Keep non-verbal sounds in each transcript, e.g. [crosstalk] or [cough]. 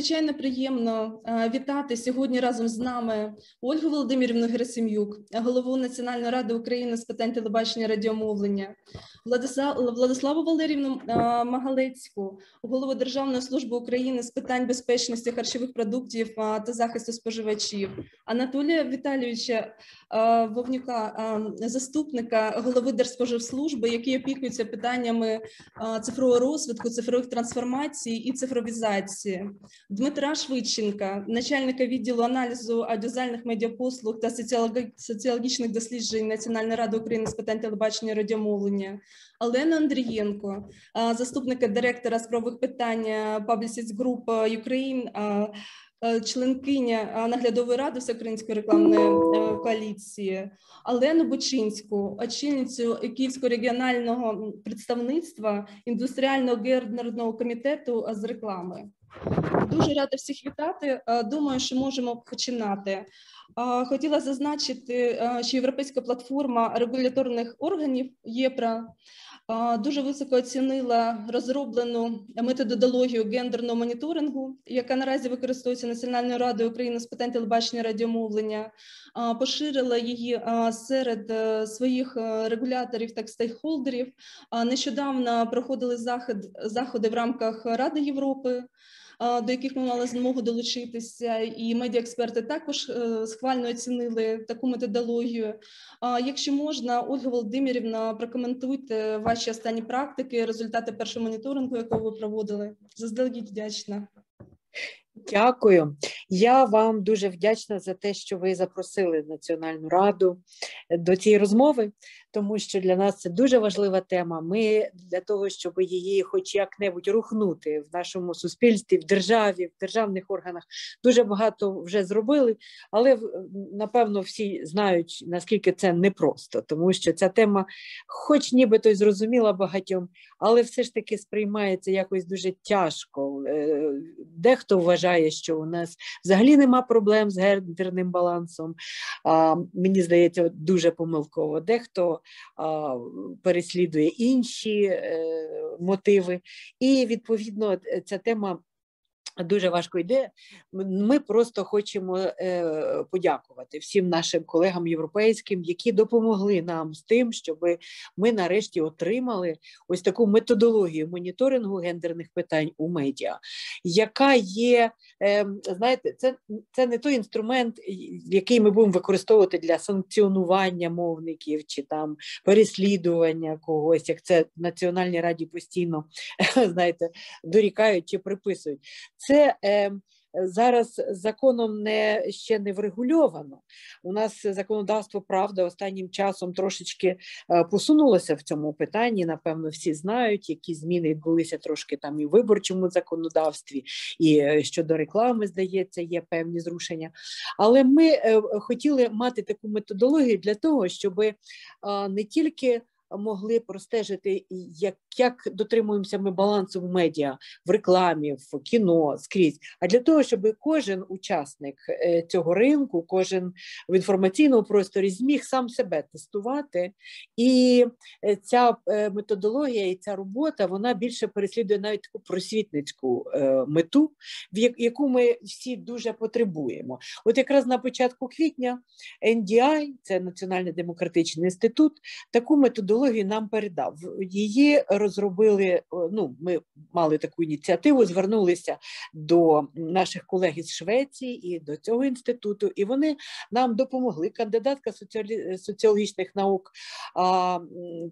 Надзвичайно приємно вітати сьогодні разом з нами Ольгу Володимирівну Герасим'юк, голову Національної ради України з питань телебачення радіомовлення, Владиславу Валерівну Магалецьку, голову Державної служби України з питань безпечності харчових продуктів та захисту споживачів, Анатолія Віталійовича Вовнюка, заступника голови Держспоживслужби, який опікується питаннями цифрового розвитку, цифрових трансформацій і цифровізації, Дмитра Швидченка, начальника відділу аналізу аудіозальних медіапослуг та соціологічних досліджень Національної ради України з питань телебачення і радіомовлення, Олену Андрієнко, заступника директора з правових питань Publicist Group Ukraine, членкиня наглядової ради Всеукраїнської рекламної коаліції, Олену Бучинську, очільницю Київського регіонального представництва індустріального гернерного комітету з реклами. Дуже рада всіх вітати. Думаю, що можемо починати. Хотіла зазначити, що європейська платформа регуляторних органів ЄПРА дуже високо оцінила розроблену методологію гендерного моніторингу, яка наразі використовується Національною радою України з питань телебачення і радіомовлення, поширила її серед своїх регуляторів та стейкхолдерів. Нещодавно проходили заходи в рамках Ради Європи до яких ми мали змогу долучитися, і медіаексперти також схвально оцінили таку методологію. Якщо можна, Ольга Володимирівна, прокоментуйте ваші останні практики, результати першого моніторингу, якого ви проводили. Заздалегідь вдячна. Дякую. Я вам дуже вдячна за те, що ви запросили Національну раду до цієї розмови, тому що для нас це дуже важлива тема. Ми для того, щоб її, хоч як-небудь, рухнути в нашому суспільстві, в державі, в державних органах, дуже багато вже зробили, але напевно всі знають наскільки це непросто, тому що ця тема, хоч нібито й зрозуміла багатьом, але все ж таки сприймається якось дуже тяжко. Дехто вважає, що у нас взагалі нема проблем з гендерним балансом. А, Мені здається, дуже помилково. Дехто переслідує інші е, мотиви, і відповідно ця тема Дуже важко йде. Ми просто хочемо е, подякувати всім нашим колегам європейським, які допомогли нам з тим, щоб ми нарешті отримали ось таку методологію моніторингу гендерних питань у медіа, яка є, е, знаєте, це це не той інструмент, який ми будемо використовувати для санкціонування мовників чи там переслідування когось, як це в Національній раді постійно [laughs] знаєте, дорікають чи приписують. Це е, зараз законом не ще не врегульовано. У нас законодавство правда останнім часом трошечки е, посунулося в цьому питанні. Напевно, всі знають, які зміни відбулися трошки там і в виборчому законодавстві, і е, щодо реклами, здається, є певні зрушення. Але ми е, хотіли мати таку методологію для того, щоб не тільки могли простежити, як як дотримуємося ми балансу в медіа, в рекламі, в кіно скрізь. А для того, щоб кожен учасник е, цього ринку, кожен в інформаційному просторі зміг сам себе тестувати, і е, ця е, методологія і ця робота вона більше переслідує навіть таку просвітницьку мету, в яку ми всі дуже потребуємо. От якраз на початку квітня NDI, це Національний демократичний інститут, таку методологію методологію нам передав. Її розробили. Ну, ми мали таку ініціативу, звернулися до наших колег із Швеції і до цього інституту, і вони нам допомогли. Кандидатка соціологічних наук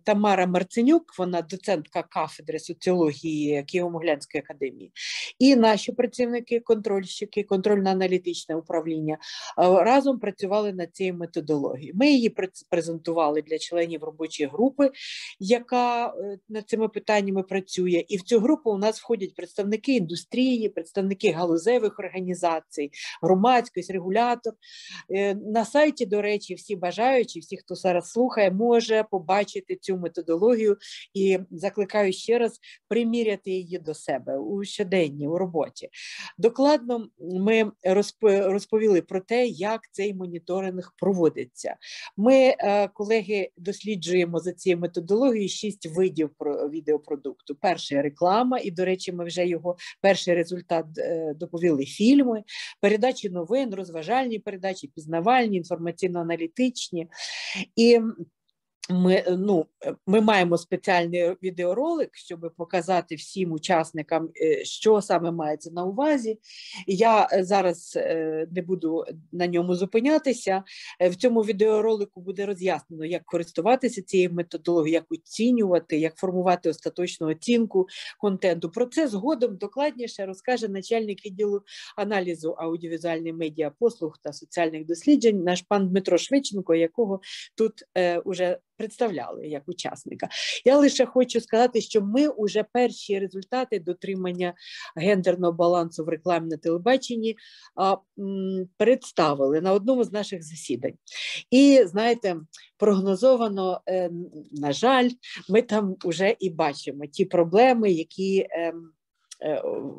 Тамара Марценюк, вона доцентка кафедри соціології Києво-Могилянської академії, і наші працівники, контрольщики, контрольно-аналітичне управління разом працювали над цією методологією. Ми її презентували для членів робочої групи групи, яка е, над цими питаннями працює. І в цю групу у нас входять представники індустрії, представники галузевих організацій, громадськість, регулятор. Е, на сайті, до речі, всі бажаючі, всі, хто зараз слухає, може побачити цю методологію і закликаю ще раз приміряти її до себе у щоденній у роботі. Докладно ми розповіли про те, як цей моніторинг проводиться. Ми, е, колеги, досліджуємо за ці цією методології шість видів відеопродукту. Перший реклама, і, до речі, ми вже його перший результат е, доповіли фільми, передачі новин, розважальні передачі, пізнавальні, інформаційно-аналітичні. І ми е, ну, е, ми маємо спеціальний відеоролик, щоб показати всім учасникам, е, що саме мається на увазі. Я зараз не буду на ньому зупинятися. В цьому відеоролику буде роз'яснено, як користуватися цією методологією, як оцінювати, як формувати остаточну оцінку контенту. Про це згодом докладніше розкаже начальник відділу аналізу аудіовізуальних медіа послуг та соціальних досліджень, наш пан Дмитро Швидченко, якого тут е, уже представляли як учасника. Я лише хочу сказати, що ми вже перші результати дотримання гендерного балансу в рекламі на телебаченні а, м, представили на одному з наших засідань. І знаєте, прогнозовано, е, на жаль, ми там вже і бачимо ті проблеми, які. Е,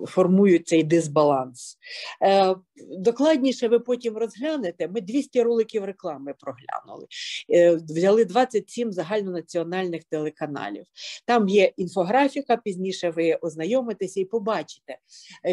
формують цей дисбаланс. Е, докладніше ви потім розглянете. Ми 200 роликів реклами проглянули, е, взяли 27 загальнонаціональних телеканалів. Там є інфографіка, пізніше ви ознайомитеся і побачите,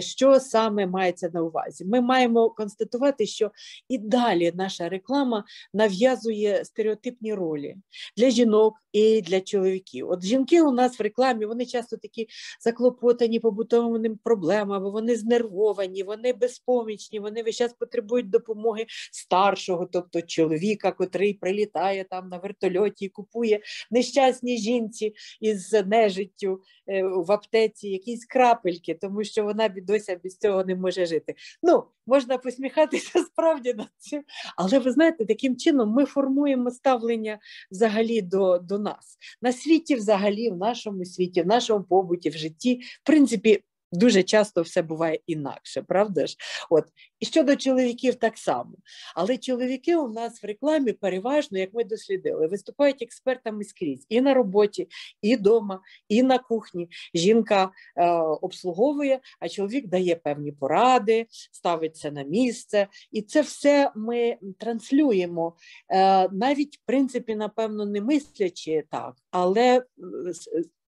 що саме мається на увазі. Ми маємо констатувати, що і далі наша реклама нав'язує стереотипні ролі для жінок і для чоловіків. От жінки у нас в рекламі вони часто такі заклопотані побутові побутовими проблемами, вони знервовані, вони безпомічні, вони весь час потребують допомоги старшого, тобто чоловіка, котрий прилітає там на вертольоті і купує нещасній жінці із нежиттю е, в аптеці якісь крапельки, тому що вона бідося без цього не може жити. Ну, можна посміхатися [laughs] справді над цим, але ви знаєте, таким чином ми формуємо ставлення взагалі до, до нас на світі, взагалі, в нашому світі, в нашому побуті, в житті, в принципі. Дуже часто все буває інакше, правда ж? От і щодо чоловіків так само. Але чоловіки у нас в рекламі переважно, як ми дослідили, виступають експертами скрізь і на роботі, і вдома, і на кухні. Жінка е, обслуговує, а чоловік дає певні поради, ставиться на місце. І це все ми транслюємо, е, навіть в принципі, напевно, не мислячи так, але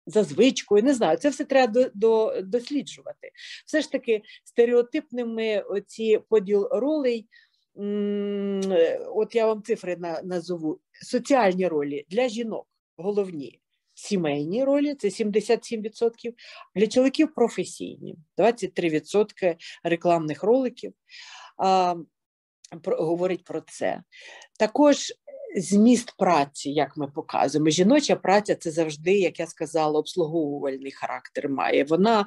за звичкою, не знаю, це все треба до, до, досліджувати. Все ж таки, стереотипними оці поділ ролей. От я вам цифри назову: соціальні ролі для жінок головні. Сімейні ролі це 77%, для чоловіків професійні, 23% рекламних роликів а, про, говорить про це. Також зміст праці, як ми показуємо. Жіноча праця це завжди, як я сказала, обслуговувальний характер має. Вона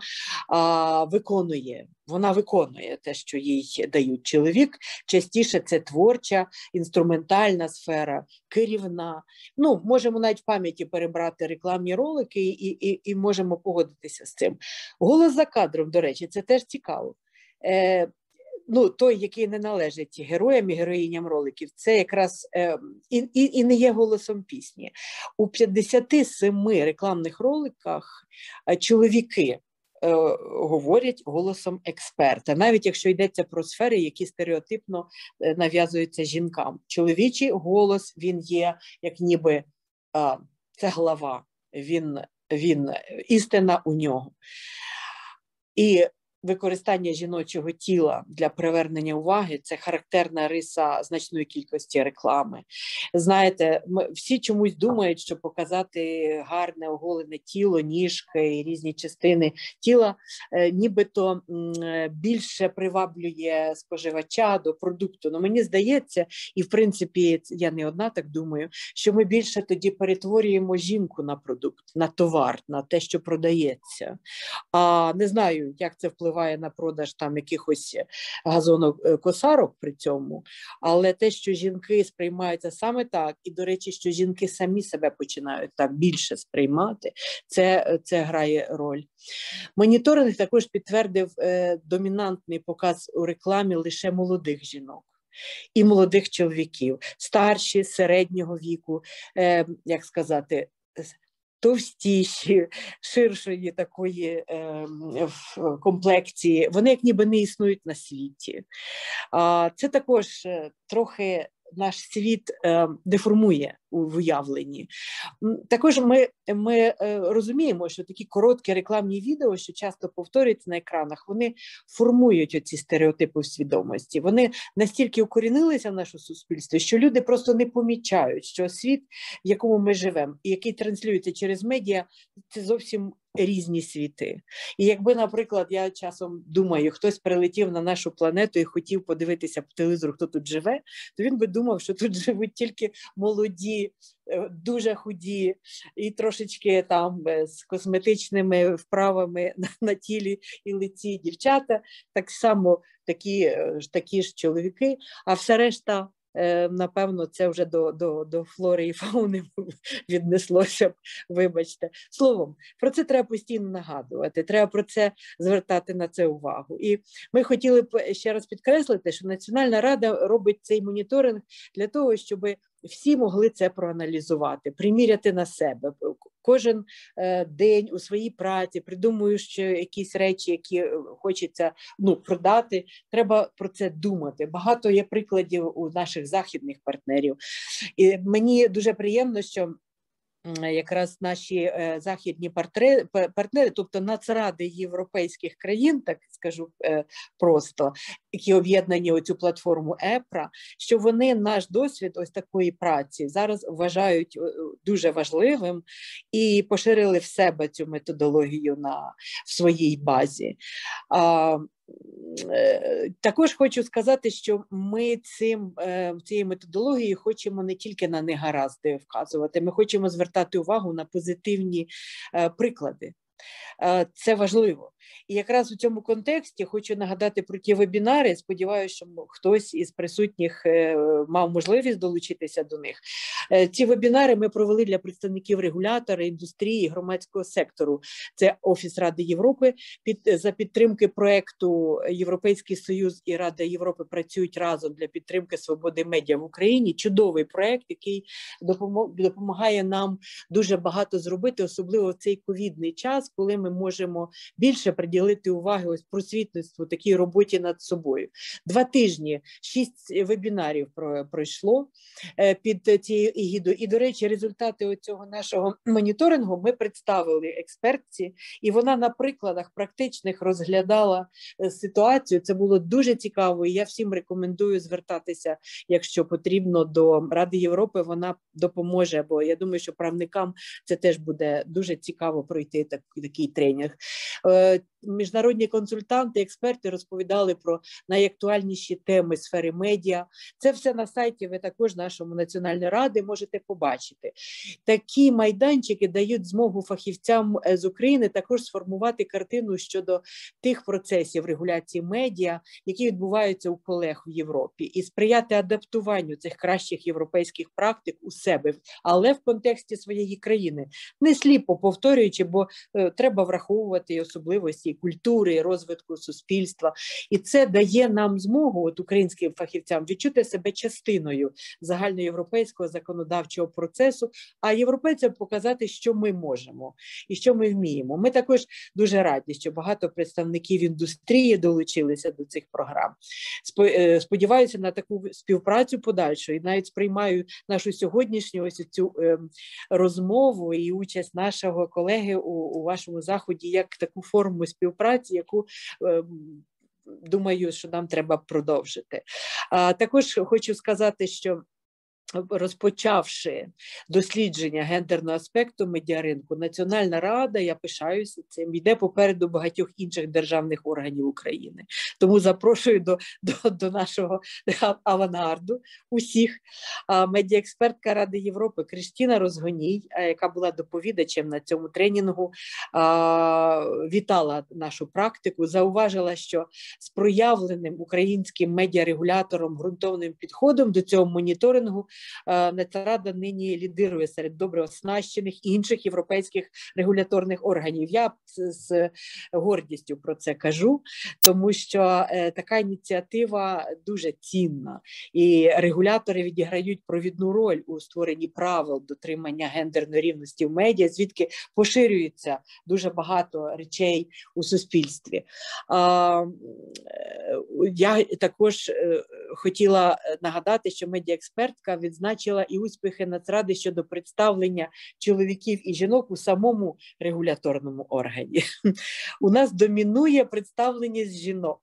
а, виконує, вона виконує те, що їй дають чоловік. Частіше це творча, інструментальна сфера, керівна. Ну, можемо навіть в пам'яті перебрати рекламні ролики і, і, і можемо погодитися з цим. Голос за кадром, до речі, це теж цікаво. Е, ну, той, який не належить героям і героїням роликів, це якраз е, і, і, і не є голосом пісні. У 57 рекламних роликах е, чоловіки. Е, говорять голосом експерта, навіть якщо йдеться про сфери, які стереотипно е, нав'язуються жінкам. Чоловічий голос він є як ніби це глава, він, він істина у нього. І використання жіночого тіла для привернення уваги це характерна риса значної кількості реклами. Знаєте, ми всі чомусь думають, що показати гарне оголене тіло, ніжки і різні частини тіла, е, нібито е, більше приваблює споживача до продукту. Ну мені здається, і в принципі я не одна так думаю, що ми більше тоді перетворюємо жінку на продукт, на товар, на те, що продається. А не знаю, як це впливає впливає на продаж там якихось газонокосарок при цьому, але те, що жінки сприймаються саме так, і до речі, що жінки самі себе починають так більше сприймати, це це грає роль. Моніторинг також підтвердив е, домінантний показ у рекламі лише молодих жінок. І молодих чоловіків, старші середнього віку, е, як сказати, товстіші, ширшої такої е, комплекції, вони як ніби не існують на світі. Це також е, трохи наш світ е, деформує в уявленні. Також ми ми е, розуміємо, що такі короткі рекламні відео, що часто повторюються на екранах, вони формують оці стереотипи в свідомості. Вони настільки укорінилися в нашому суспільстві, що люди просто не помічають, що світ, в якому ми живемо, і який транслюється через медіа, це зовсім різні світи. І якби, наприклад, я часом думаю, хтось прилетів на нашу планету і хотів подивитися по телевізору, хто тут живе, то він би думав, що тут [laughs] живуть тільки молоді, е, дуже худі і трошечки там з косметичними вправами [laughs] на тілі і лиці дівчата, так само такі, е, такі ж чоловіки, а все решта. Е, напевно, це вже до до, до флори і фауни [laughs] віднеслося. Вибачте, словом, про це треба постійно нагадувати. Треба про це звертати на це увагу. І ми хотіли б ще раз підкреслити, що Національна рада робить цей моніторинг для того, щоб всі могли це проаналізувати, приміряти на себе. Кожен е, день у своїй праці придумуєш якісь речі, які е, хочеться ну, продати, треба про це думати. Багато є прикладів у наших західних партнерів. І мені дуже приємно, що якраз наші е, західні партнери, тобто нацради європейських країн, так скажу е, просто, які об'єднані у цю платформу ЕПРА, що вони наш досвід ось такої праці зараз вважають е, дуже важливим і поширили в себе цю методологію на в своїй базі. Е, також хочу сказати, що ми цим е, цією методологією хочемо не тільки на негаразди вказувати, ми хочемо звертати увагу на позитивні е, приклади. Це важливо. І якраз у цьому контексті хочу нагадати про ті вебінари. Сподіваюся, що хтось із присутніх е, мав можливість долучитися до них. Е, ці вебінари ми провели для представників регулятора, індустрії, громадського сектору. Це Офіс Ради Європи під за підтримки проекту Європейський Союз і Рада Європи працюють разом для підтримки свободи медіа в Україні. Чудовий проект, який допомагає нам дуже багато зробити, особливо в цей ковідний час, коли ми можемо більше приділити уваги ось просвітництву, такій роботі над собою. Два тижні, шість вебінарів пройшло е, під цією егідою. І, до речі, результати цього нашого моніторингу ми представили експертці, і вона на прикладах практичних розглядала е, ситуацію. Це було дуже цікаво. і Я всім рекомендую звертатися, якщо потрібно, до Ради Європи. Вона допоможе. Бо я думаю, що правникам це теж буде дуже цікаво пройти такий тренінг. Міжнародні консультанти, експерти розповідали про найактуальніші теми сфери медіа. Це все на сайті. Ви також нашому національної ради можете побачити. Такі майданчики дають змогу фахівцям е, з України також сформувати картину щодо тих процесів регуляції медіа, які відбуваються у колег в Європі, і сприяти адаптуванню цих кращих європейських практик у себе, але в контексті своєї країни, не сліпо повторюючи, бо е, треба враховувати особливості і культури, і розвитку суспільства, і це дає нам змогу, от українським фахівцям, відчути себе частиною загальноєвропейського законодавчого процесу, а європейцям показати, що ми можемо і що ми вміємо. Ми також дуже раді, що багато представників індустрії долучилися до цих програм. Е, сподіваюся на таку співпрацю подальшу і навіть сприймаю нашу сьогоднішню ось цю ем, розмову і участь нашого колеги у вашому заході як таку форму співпраці, яку ем, думаю, що нам треба продовжити. Також хочу сказати, що розпочавши дослідження гендерного аспекту медіаринку, Національна рада, я пишаюся цим, йде попереду багатьох інших державних органів України. Тому запрошую до до, до нашого авангарду усіх. Медіаекспертка Ради Європи Кристіна Розгоній, яка була доповідачем на цьому тренінгу, вітала нашу практику, зауважила, що з проявленим українським медіарегулятором ґрунтовним підходом до цього моніторингу Е, Нацрада нині лідирує серед добре оснащених інших європейських регуляторних органів. Я з гордістю про це кажу, тому що е, така ініціатива дуже цінна, і регулятори відіграють провідну роль у створенні правил дотримання гендерної рівності в медіа, звідки поширюється дуже багато речей у суспільстві. Е, я також хотіла нагадати, що медіаекспертка відзначила і успіхи Нацради щодо представлення чоловіків і жінок у самому регуляторному органі. [laughs] У нас домінує представленість жінок.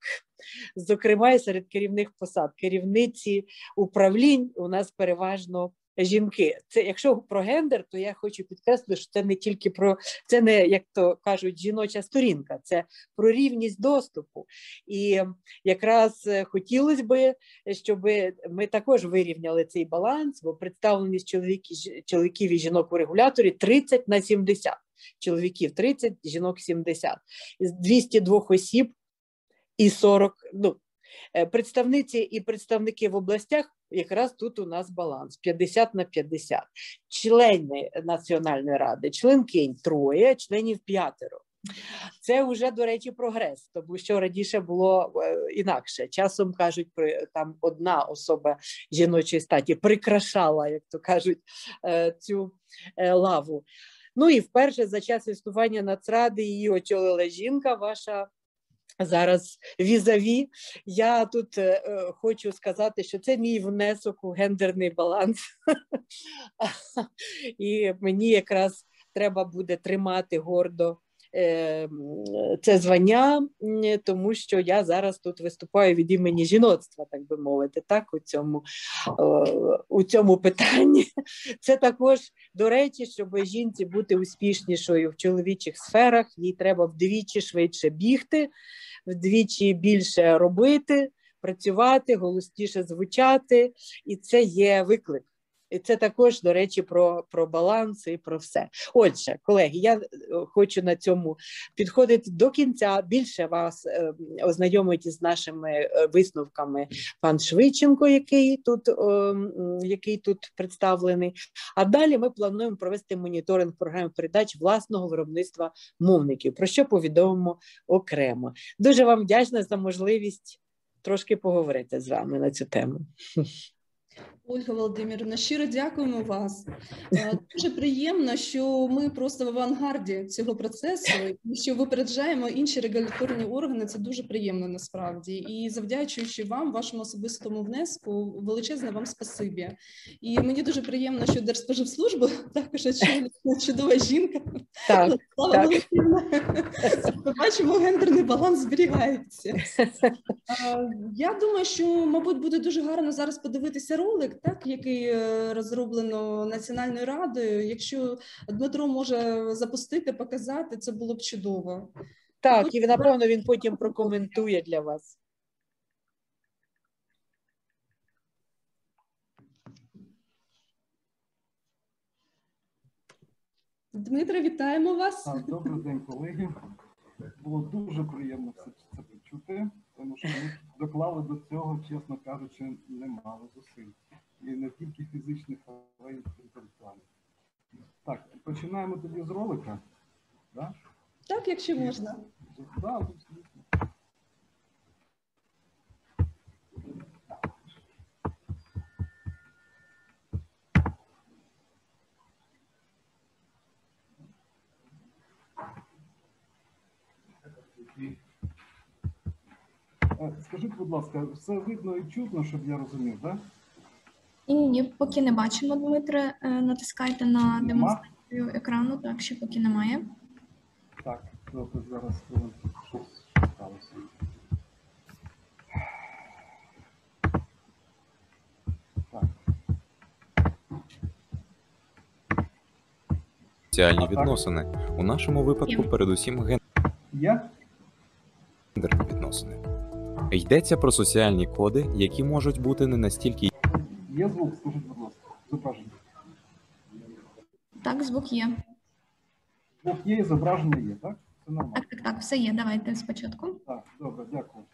Зокрема, і серед керівних посад керівниці управлінь у нас переважно жінки. Це якщо про гендер, то я хочу підкреслити, що це не тільки про це, не як то кажуть, жіноча сторінка, це про рівність доступу. І якраз е, хотілося би, щоб ми також вирівняли цей баланс, бо представленість чоловіків, чоловіків і жінок у регуляторі 30 на 70. Чоловіків 30, жінок 70. Із 202 осіб і 40, ну, представниці і представники в областях якраз тут у нас баланс 50 на 50. Члени Національної ради, членкинь троє, членів п'ятеро. Це вже, до речі, прогрес, тому що раніше було е, інакше. Часом кажуть, там одна особа жіночої статі прикрашала, як то кажуть, е, цю е, лаву. Ну і вперше за час існування Нацради її очолила жінка, ваша Зараз візаві, я тут е, е, хочу сказати, що це мій внесок у гендерний баланс, [laughs] і мені якраз треба буде тримати гордо це звання, тому що я зараз тут виступаю від імені жіноцтва, так би мовити, так у цьому у цьому питанні. [laughs] Це також до речі, щоб жінці бути успішнішою в чоловічих сферах, їй треба вдвічі швидше бігти, вдвічі більше робити, працювати, голосніше звучати, і це є виклик. І це також, до речі, про про баланс і про все. Отже, колеги, я е, хочу на цьому підходити до кінця. Більше вас е, ознайомить з нашими е, висновками пан Швидченко, який тут е, який тут представлений. А далі ми плануємо провести моніторинг програми передач власного виробництва мовників, про що повідомимо окремо. Дуже вам вдячна за можливість трошки поговорити з вами на цю тему. Ольга Володимирівна, щиро дякуємо вас. Е, дуже приємно, що ми просто в авангарді цього процесу, і що випереджаємо інші регуляторні органи. Це дуже приємно насправді. І завдячуючи вам, вашому особистому внеску, величезне вам спасибі. І мені дуже приємно, що Держспоживслужба [laughs] також чудова жінка. Так, так. Ми бачимо, гендерний баланс зберігається. [laughs] Я думаю, що, мабуть, буде дуже гарно зараз подивитися ролик так який е, розроблено Національною радою. Якщо Дмитро може запустити, показати, це було б чудово. Так, і напевно він потім прокоментує для вас. Дмитро, вітаємо вас. Добрий день, колеги. Було дуже приємно все це почути, тому що ми доклали до цього, чесно кажучи, немало зусиль не тільки фізичних, але й інтелектуальних. Так, починаємо тоді з ролика. Да? Так, якщо можна. Да. Е, скажіть, будь ласка, все видно і чутно, щоб я розумів, так? Ні, ні, поки не бачимо, Дмитре. Е, натискайте на демонстрацію екрану, так, ще поки немає. Так, добре, зараз щось сталося. Соціальні відносини. У нашому випадку, передусім, гендерні відносини. Йдеться про соціальні коди, які можуть бути не настільки Є звук, скажіть, будь ласка, зображення. Так, звук є. Звук є і зображення є, так? Це нормально. Так, так, так, все є. Давайте спочатку. Так, добре, дякую.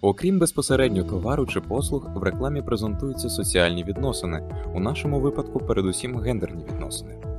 Окрім безпосередньо товару чи послуг, в рекламі презентуються соціальні відносини, у нашому випадку, передусім, гендерні відносини.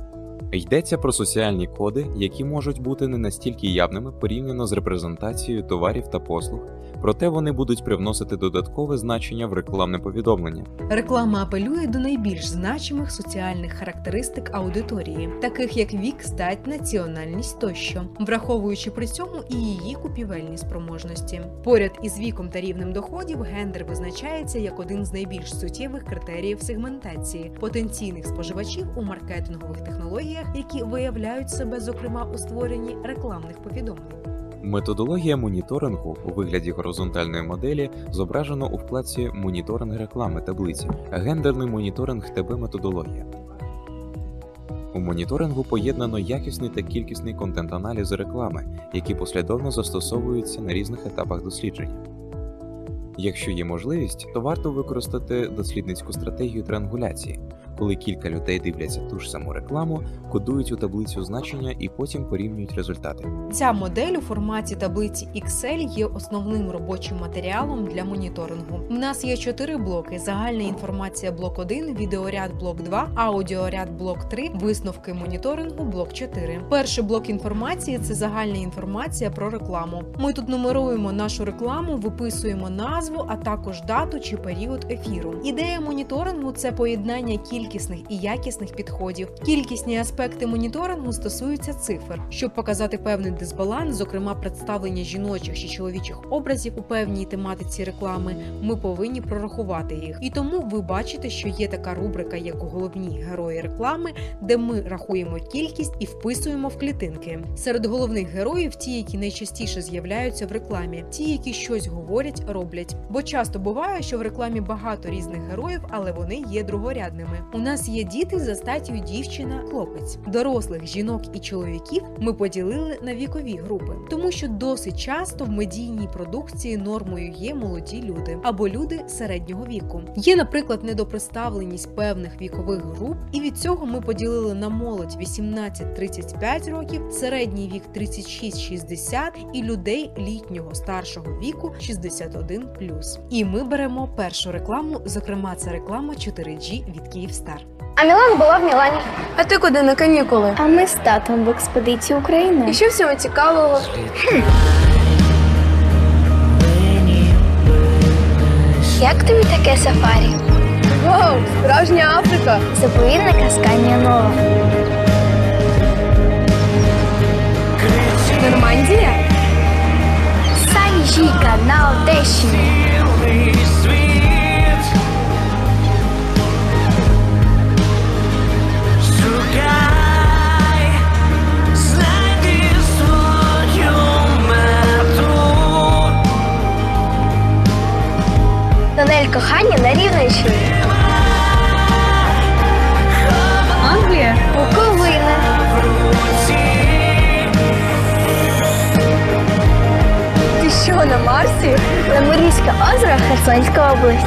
Йдеться про соціальні коди, які можуть бути не настільки явними порівняно з репрезентацією товарів та послуг, проте вони будуть привносити додаткове значення в рекламне повідомлення. Реклама апелює до найбільш значимих соціальних характеристик аудиторії, таких як вік, стать, національність тощо, враховуючи при цьому і її купівельні спроможності. Поряд із віком та рівнем доходів гендер визначається як один з найбільш суттєвих критеріїв сегментації потенційних споживачів у маркетингових технологіях, які виявляють себе зокрема у створенні рекламних повідомлень. Методологія моніторингу у вигляді горизонтальної моделі зображено у вкладці Моніторинг реклами таблиці, гендерний моніторинг ТБ методологія. У моніторингу поєднано якісний та кількісний контент-аналіз реклами, які послідовно застосовуються на різних етапах дослідження. Якщо є можливість, то варто використати дослідницьку стратегію триангуляції, коли кілька людей дивляться ту ж саму рекламу, кодують у таблицю значення і потім порівнюють результати. Ця модель у форматі таблиці Excel є основним робочим матеріалом для моніторингу. У нас є чотири блоки: загальна інформація блок 1, відеоряд блок 2, аудіоряд блок 3, висновки моніторингу блок 4. Перший блок інформації це загальна інформація про рекламу. Ми тут нумеруємо нашу рекламу, виписуємо назву, а також дату чи період ефіру. Ідея моніторингу це поєднання кількісних і якісних підходів. Кількісні аспекти моніторингу стосуються цифр, щоб показати певний дисбаланс, зокрема представлення жіночих чи чоловічих образів у певній тематиці реклами. Ми повинні прорахувати їх. І тому ви бачите, що є така рубрика, як головні герої реклами, де ми рахуємо кількість і вписуємо в клітинки. Серед головних героїв ті, які найчастіше з'являються в рекламі, ті, які щось говорять, роблять. Бо часто буває, що в рекламі багато різних героїв, але вони є другорядними. У нас є діти за статтю дівчина, хлопець, дорослих жінок і чоловіків ми поділили на вікові групи, тому що досить часто в медійній продукції нормою є молоді люди або люди середнього віку. Є, наприклад, недопредставленість певних вікових груп, і від цього ми поділили на молодь 18-35 років, середній вік 36-60 і людей літнього старшого віку 61+. І ми беремо першу рекламу, зокрема, це реклама 4G від Київстар. А Мілана була в Мілані. А ти куди на канікули? А ми з татом в експедиції України. І що в цьому цікавого? Як тобі таке сафарі? Вау, справжня Африка! Заповідник Асканія Нова. Нормандія? Саніжіка на Одещині. Тунель кохання на Рівненщині. Англія? Буковина. Ти що, на Марсі? Ламурійське озеро Херсонська область.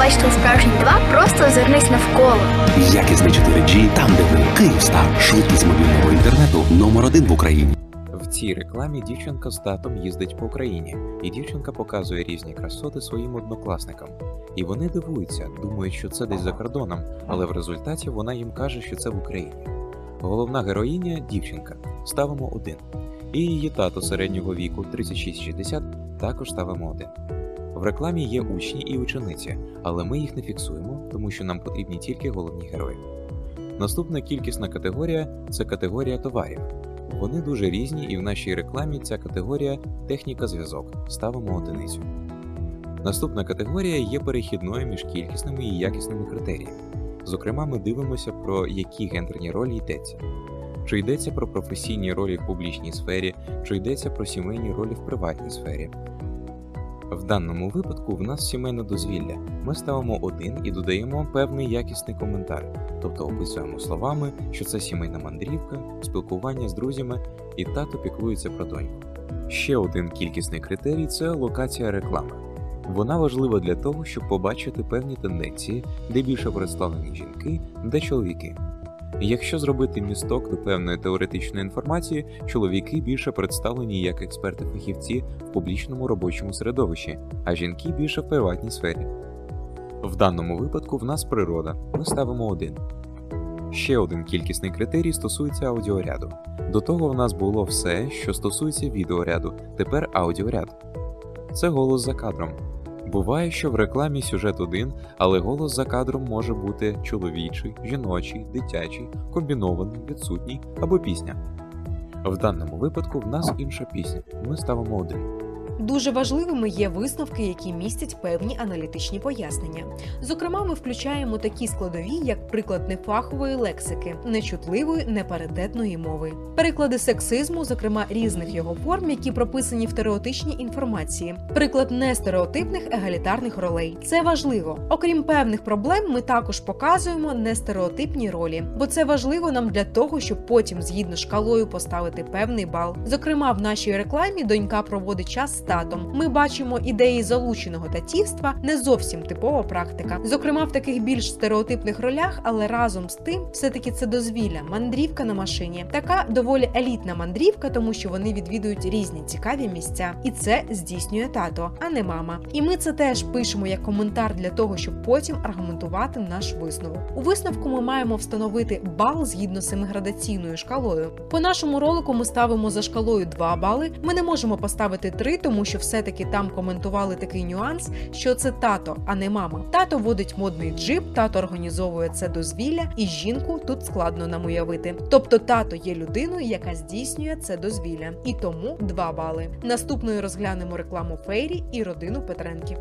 Побачити справжні два, просто озирнись навколо. Якісний 4G там, де ви. Київстар. Швидкість мобільного інтернету номер один в Україні. В цій рекламі дівчинка з татом їздить по Україні, і дівчинка показує різні красоти своїм однокласникам. І вони дивуються, думають, що це десь за кордоном, але в результаті вона їм каже, що це в Україні. Головна героїня дівчинка. Ставимо один. І її тато середнього віку 36-60 також ставимо один. В рекламі є учні і учениці, але ми їх не фіксуємо, тому що нам потрібні тільки головні герої. Наступна кількісна категорія це категорія товарів. Вони дуже різні, і в нашій рекламі ця категорія техніка зв'язок. Ставимо одиницю. Наступна категорія є перехідною між кількісними і якісними критеріями. Зокрема, ми дивимося, про які гендерні ролі йдеться. Чи йдеться про професійні ролі в публічній сфері, чи йдеться про сімейні ролі в приватній сфері. В даному випадку в нас сімейне дозвілля. Ми ставимо один і додаємо певний якісний коментар, тобто описуємо словами, що це сімейна мандрівка, спілкування з друзями і тато піклується про доньку. Ще один кількісний критерій це локація реклами. Вона важлива для того, щоб побачити певні тенденції, де більше представлені жінки, де чоловіки. Якщо зробити місток до певної теоретичної інформації, чоловіки більше представлені як експерти-фахівці в публічному робочому середовищі, а жінки більше в приватній сфері. В даному випадку в нас природа, ми ставимо один. Ще один кількісний критерій стосується аудіоряду. До того в нас було все, що стосується відеоряду, тепер аудіоряд. Це голос за кадром. Буває, що в рекламі сюжет один, але голос за кадром може бути чоловічий, жіночий, дитячий, комбінований, відсутній або пісня. В даному випадку в нас інша пісня. Ми ставимо один. Дуже важливими є висновки, які містять певні аналітичні пояснення. Зокрема, ми включаємо такі складові, як приклад нефахової лексики, нечутливої, непередетної мови, переклади сексизму, зокрема різних його форм, які прописані в теоретичній інформації, приклад нестереотипних егалітарних ролей. Це важливо. Окрім певних проблем, ми також показуємо нестереотипні ролі, бо це важливо нам для того, щоб потім згідно шкалою поставити певний бал. Зокрема, в нашій рекламі донька проводить час татом. Ми бачимо ідеї залученого татівства, не зовсім типова практика. Зокрема, в таких більш стереотипних ролях, але разом з тим, все-таки це дозвілля, мандрівка на машині. Така доволі елітна мандрівка, тому що вони відвідують різні цікаві місця, і це здійснює тато, а не мама. І ми це теж пишемо як коментар для того, щоб потім аргументувати наш висновок. У висновку ми маємо встановити бал згідно семиградаційною шкалою. По нашому ролику ми ставимо за шкалою 2 бали. Ми не можемо поставити 3, тому що все-таки там коментували такий нюанс, що це тато, а не мама. Тато водить модний джип, тато організовує це дозвілля, і жінку тут складно нам уявити. Тобто тато є людиною, яка здійснює це дозвілля, і тому 2 бали. Наступною розглянемо рекламу Фейрі і родину Петренків.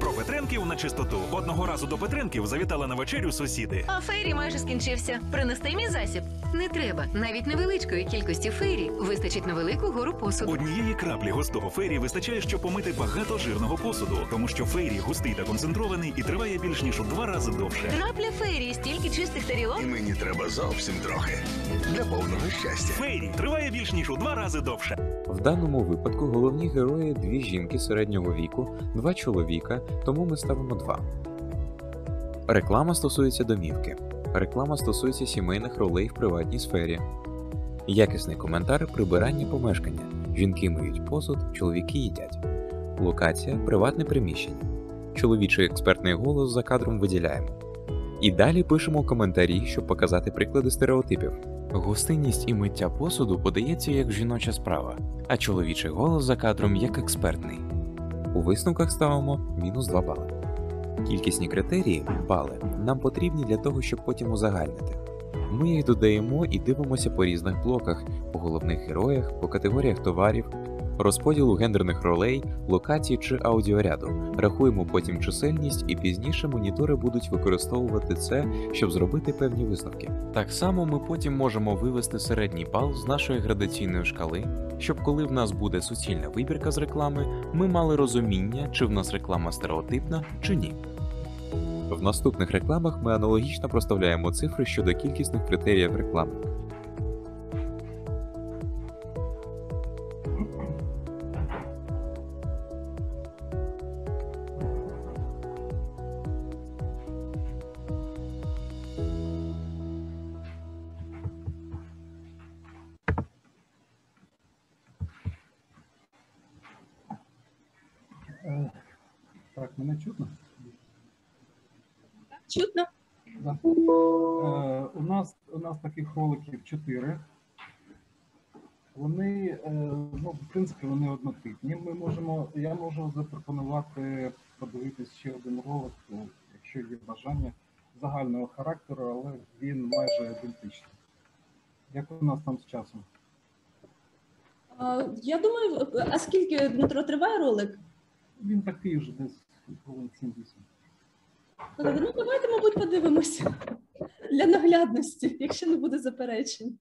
Про Петренків на чистоту. Одного разу до Петренків завітали на вечерю сусіди. А фейрі майже скінчився. Принести мій засіб. Не треба. Навіть невеличкої кількості фейрі вистачить на велику гору посуду. Однієї краплі густого фейрі вистачає, щоб помити багато жирного посуду, тому що фейрі густий та концентрований і триває більш ніж у два рази довше. Крапля фейрі, стільки чистих тарілок. І мені треба зовсім трохи для повного щастя. Фейрі триває більш ніж у два рази довше. В даному випадку головні герої дві жінки середнього віку, два чоловіка, тому ми ставимо два. Реклама стосується домівки. Реклама стосується сімейних ролей в приватній сфері. Якісний коментар прибирання помешкання. Жінки миють посуд, чоловіки їдять. Локація приватне приміщення. Чоловічий експертний голос за кадром виділяємо. І далі пишемо коментарі, щоб показати приклади стереотипів. Гостинність і миття посуду подається як жіноча справа, а чоловічий голос за кадром як експертний. У висновках ставимо мінус 2 бали. Кількісні критерії бали нам потрібні для того, щоб потім узагальнити. Ми їх додаємо і дивимося по різних блоках, по головних героях, по категоріях товарів, розподілу гендерних ролей, локацій чи аудіоряду. Рахуємо потім чисельність і пізніше монітори будуть використовувати це, щоб зробити певні висновки. Так само ми потім можемо вивести середній бал з нашої градаційної шкали, щоб коли в нас буде суцільна вибірка з реклами, ми мали розуміння, чи в нас реклама стереотипна чи ні. В наступних рекламах ми аналогічно проставляємо цифри щодо кількісних критеріїв реклами. Так, мене чутно? Чутно? Да. Е, у, нас, у нас таких роликів чотири. Вони, е, ну, в принципі, вони однотипні. Ми можемо, я можу запропонувати подивитись ще один ролик, ну, якщо є бажання загального характеру, але він майже ідентичний. Як у нас там з часом? Я думаю, а скільки Дмитро триває ролик? Він такий вже десь хвилин 7-8. Ну, давайте, мабуть, подивимося для наглядності, якщо не буде заперечень.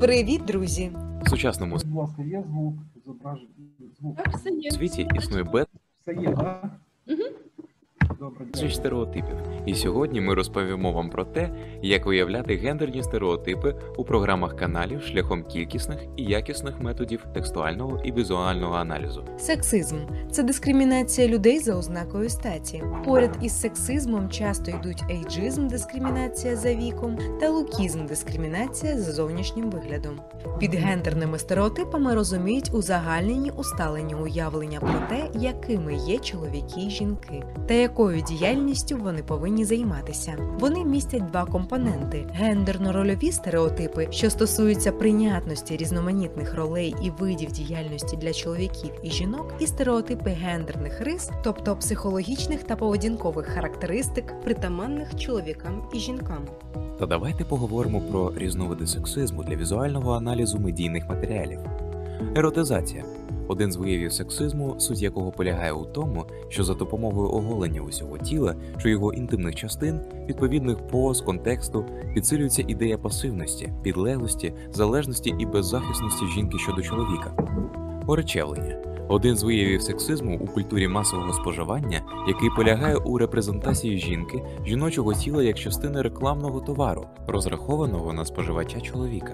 Привіт, друзі! В сучасному Будь ласка, є звук, зображення, звук. Так, все є. світі існує бет Все є, так? Добре, безліч стереотипів. І сьогодні ми розповімо вам про те, як виявляти гендерні стереотипи у програмах каналів шляхом кількісних і якісних методів текстуального і візуального аналізу. Сексизм це дискримінація людей за ознакою статі. Поряд із сексизмом часто йдуть ейджизм, дискримінація за віком та лукізм, дискримінація за зовнішнім виглядом. Під гендерними стереотипами розуміють узагальнені усталені уявлення про те, якими є чоловіки й жінки, та якою діяльністю вони повинні займатися. Вони містять два компоненти: гендерно-рольові стереотипи, що стосуються прийнятності різноманітних ролей і видів діяльності для чоловіків і жінок, і стереотипи гендерних рис, тобто психологічних та поведінкових характеристик, притаманних чоловікам і жінкам. Та давайте поговоримо про різновиди сексизму для візуального аналізу медійних матеріалів. Еротизація один з виявів сексизму, суть якого полягає у тому, що за допомогою оголення усього тіла чи його інтимних частин, відповідних поз, контексту, підсилюється ідея пасивності, підлеглості, залежності і беззахисності жінки щодо чоловіка. Оречевлення один з виявів сексизму у культурі масового споживання, який полягає у репрезентації жінки, жіночого тіла як частини рекламного товару, розрахованого на споживача чоловіка.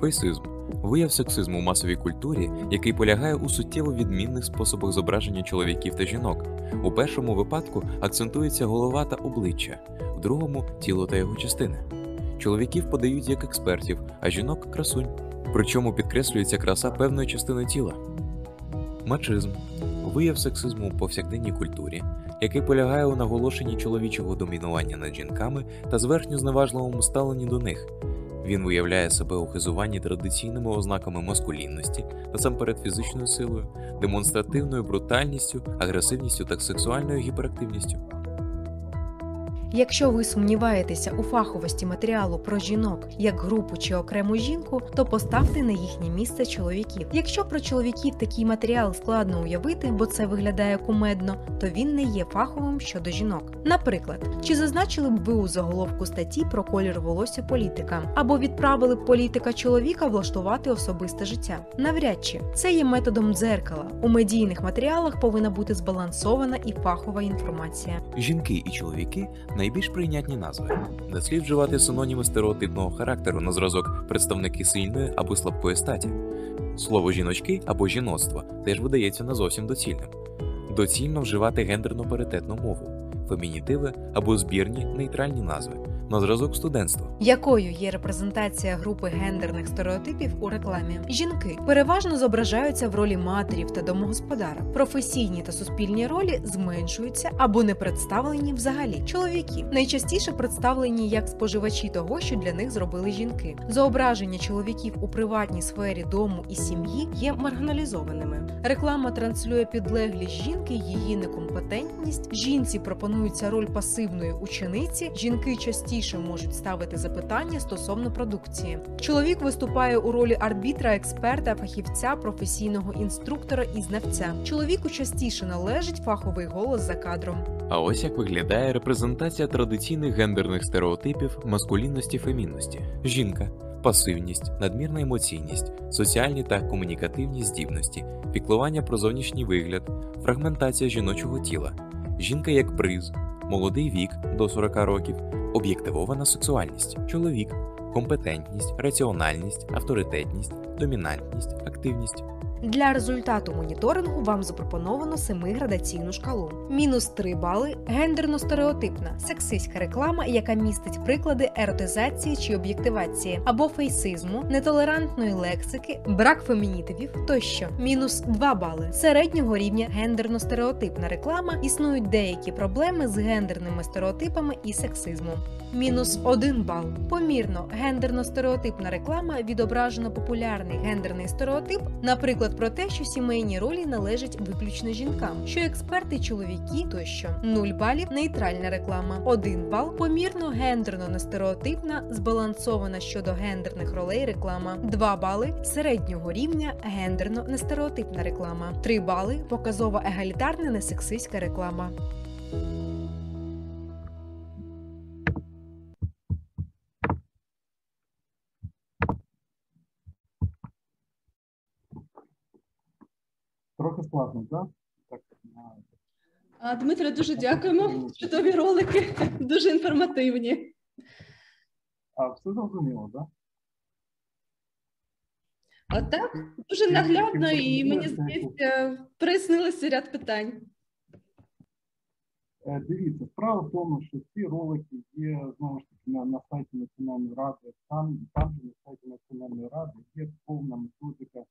Фейсизм вияв сексизму у масовій культурі, який полягає у суттєво відмінних способах зображення чоловіків та жінок. У першому випадку акцентується голова та обличчя, в другому тіло та його частини. Чоловіків подають як експертів, а жінок красунь. Причому підкреслюється краса певної частини тіла. Мачизм вияв сексизму у повсякденній культурі, який полягає у наголошенні чоловічого домінування над жінками та зверхньо зневажливому ставленні до них. Він виявляє себе у хизуванні традиційними ознаками маскулінності, насамперед фізичною силою, демонстративною брутальністю, агресивністю та сексуальною гіперактивністю. Якщо ви сумніваєтеся у фаховості матеріалу про жінок як групу чи окрему жінку, то поставте на їхнє місце чоловіків. Якщо про чоловіків такий матеріал складно уявити, бо це виглядає кумедно, то він не є фаховим щодо жінок. Наприклад, чи зазначили б ви у заголовку статті про колір волосся політика, або відправили б політика чоловіка влаштувати особисте життя? Навряд чи це є методом дзеркала. У медійних матеріалах повинна бути збалансована і фахова інформація. Жінки і чоловіки найбільш прийнятні назви, не слід вживати синоніми стереотипного характеру на зразок представники сильної або слабкої статі. Слово жіночки або жіноцтво теж видається не зовсім доцільним. Доцільно вживати гендерно паритетну мову, фемінітиви або збірні нейтральні назви на зразок студентства. Якою є репрезентація групи гендерних стереотипів у рекламі? Жінки переважно зображаються в ролі матерів та домогосподара. Професійні та суспільні ролі зменшуються або не представлені взагалі. Чоловіки найчастіше представлені як споживачі того, що для них зробили жінки. Зображення чоловіків у приватній сфері дому і сім'ї є маргіналізованими. Реклама транслює підлеглість жінки, її некомпетентність. Жінці пропонується роль пасивної учениці. Жінки частіше можуть ставити запитання стосовно продукції. Чоловік виступає у ролі арбітра, експерта, фахівця, професійного інструктора і знавця. Чоловіку частіше належить фаховий голос за кадром. А ось як виглядає репрезентація традиційних гендерних стереотипів маскулінності фемінності. Жінка, пасивність, надмірна емоційність, соціальні та комунікативні здібності, піклування про зовнішній вигляд, фрагментація жіночого тіла, жінка як приз, молодий вік до 40 років, об'єктивована сексуальність, чоловік, компетентність, раціональність, авторитетність, домінантність, активність. Для результату моніторингу вам запропоновано семиградаційну шкалу. Мінус 3 бали гендерно-стереотипна, сексистська реклама, яка містить приклади еротизації чи об'єктивації, або фейсизму, нетолерантної лексики, брак фемінітивів тощо. Мінус 2 бали середнього рівня гендерно-стереотипна реклама. Існують деякі проблеми з гендерними стереотипами і сексизмом. Мінус 1 бал. Помірно гендерно-стереотипна реклама відображено популярний гендерний стереотип, наприклад, про те, що сімейні ролі належать виключно жінкам, що експерти чоловіки тощо. 0 балів нейтральна реклама, 1 бал помірно гендерно нестереотипна, збалансована щодо гендерних ролей реклама, 2 бали середнього рівня гендерно нестереотипна реклама, 3 бали показова егалітарна несексистська реклама. Трохи складно, так? Так, А, Дмитре, дуже дякуємо. Чудові ролики, [laughs] дуже інформативні. А все зрозуміло, так? А так, дуже наглядно, і мені здається, прояснилося ряд питань. Е, Дивіться, справа в тому, що ці ролики є знову ж таки на, на сайті Національної ради. Там, там же на сайті Національної ради є повна методика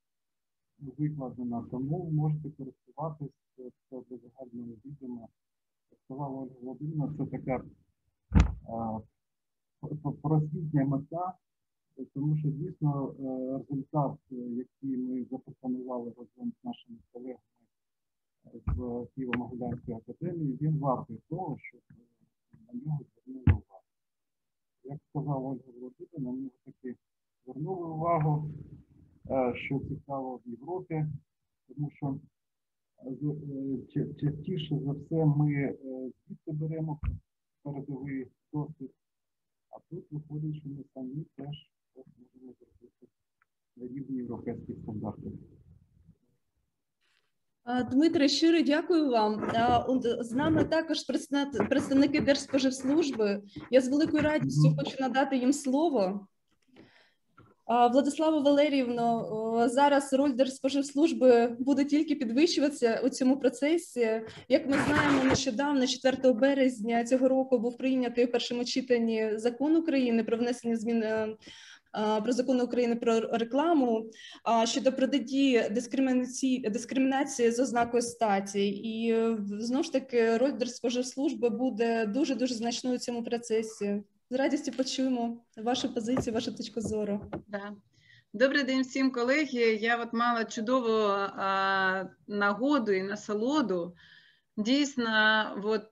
викладена, тому можете користуватись е, це до загального відома. Сказала Ольга Володимирівна, це така е, просвітня мета, тому що дійсно е, результат, який ми запропонували разом з нашими колегами з Києво-Могилянської академії, він вартий того, щоб на нього звернули увагу. Як сказала Ольга Володимирівна, на нього таки звернули увагу, що цікаво в Європі, тому що е, е, ча- частіше за все ми е, звідти беремо передовий досвід, а тут виходить, що ми самі теж можемо зробити на рівні європейських стандартів. Дмитре, щиро дякую вам. З нами також представники Держспоживслужби. Я з великою радістю хочу надати їм слово. Владислава Валеріївно, зараз роль Держспоживслужби буде тільки підвищуватися у цьому процесі. Як ми знаємо, нещодавно, 4 березня цього року, був прийнятий у першому читанні закон України про внесення змін е, про закон України про рекламу щодо протидії дискримінації дискримінації з ознакою статі, і е, знову ж таки роль Держспоживслужби буде дуже дуже значною у цьому процесі. З радістю почуємо вашу позицію, вашу точку зору. Да. Добрий день всім, колеги. Я от мала чудову а, нагоду і насолоду дійсно от,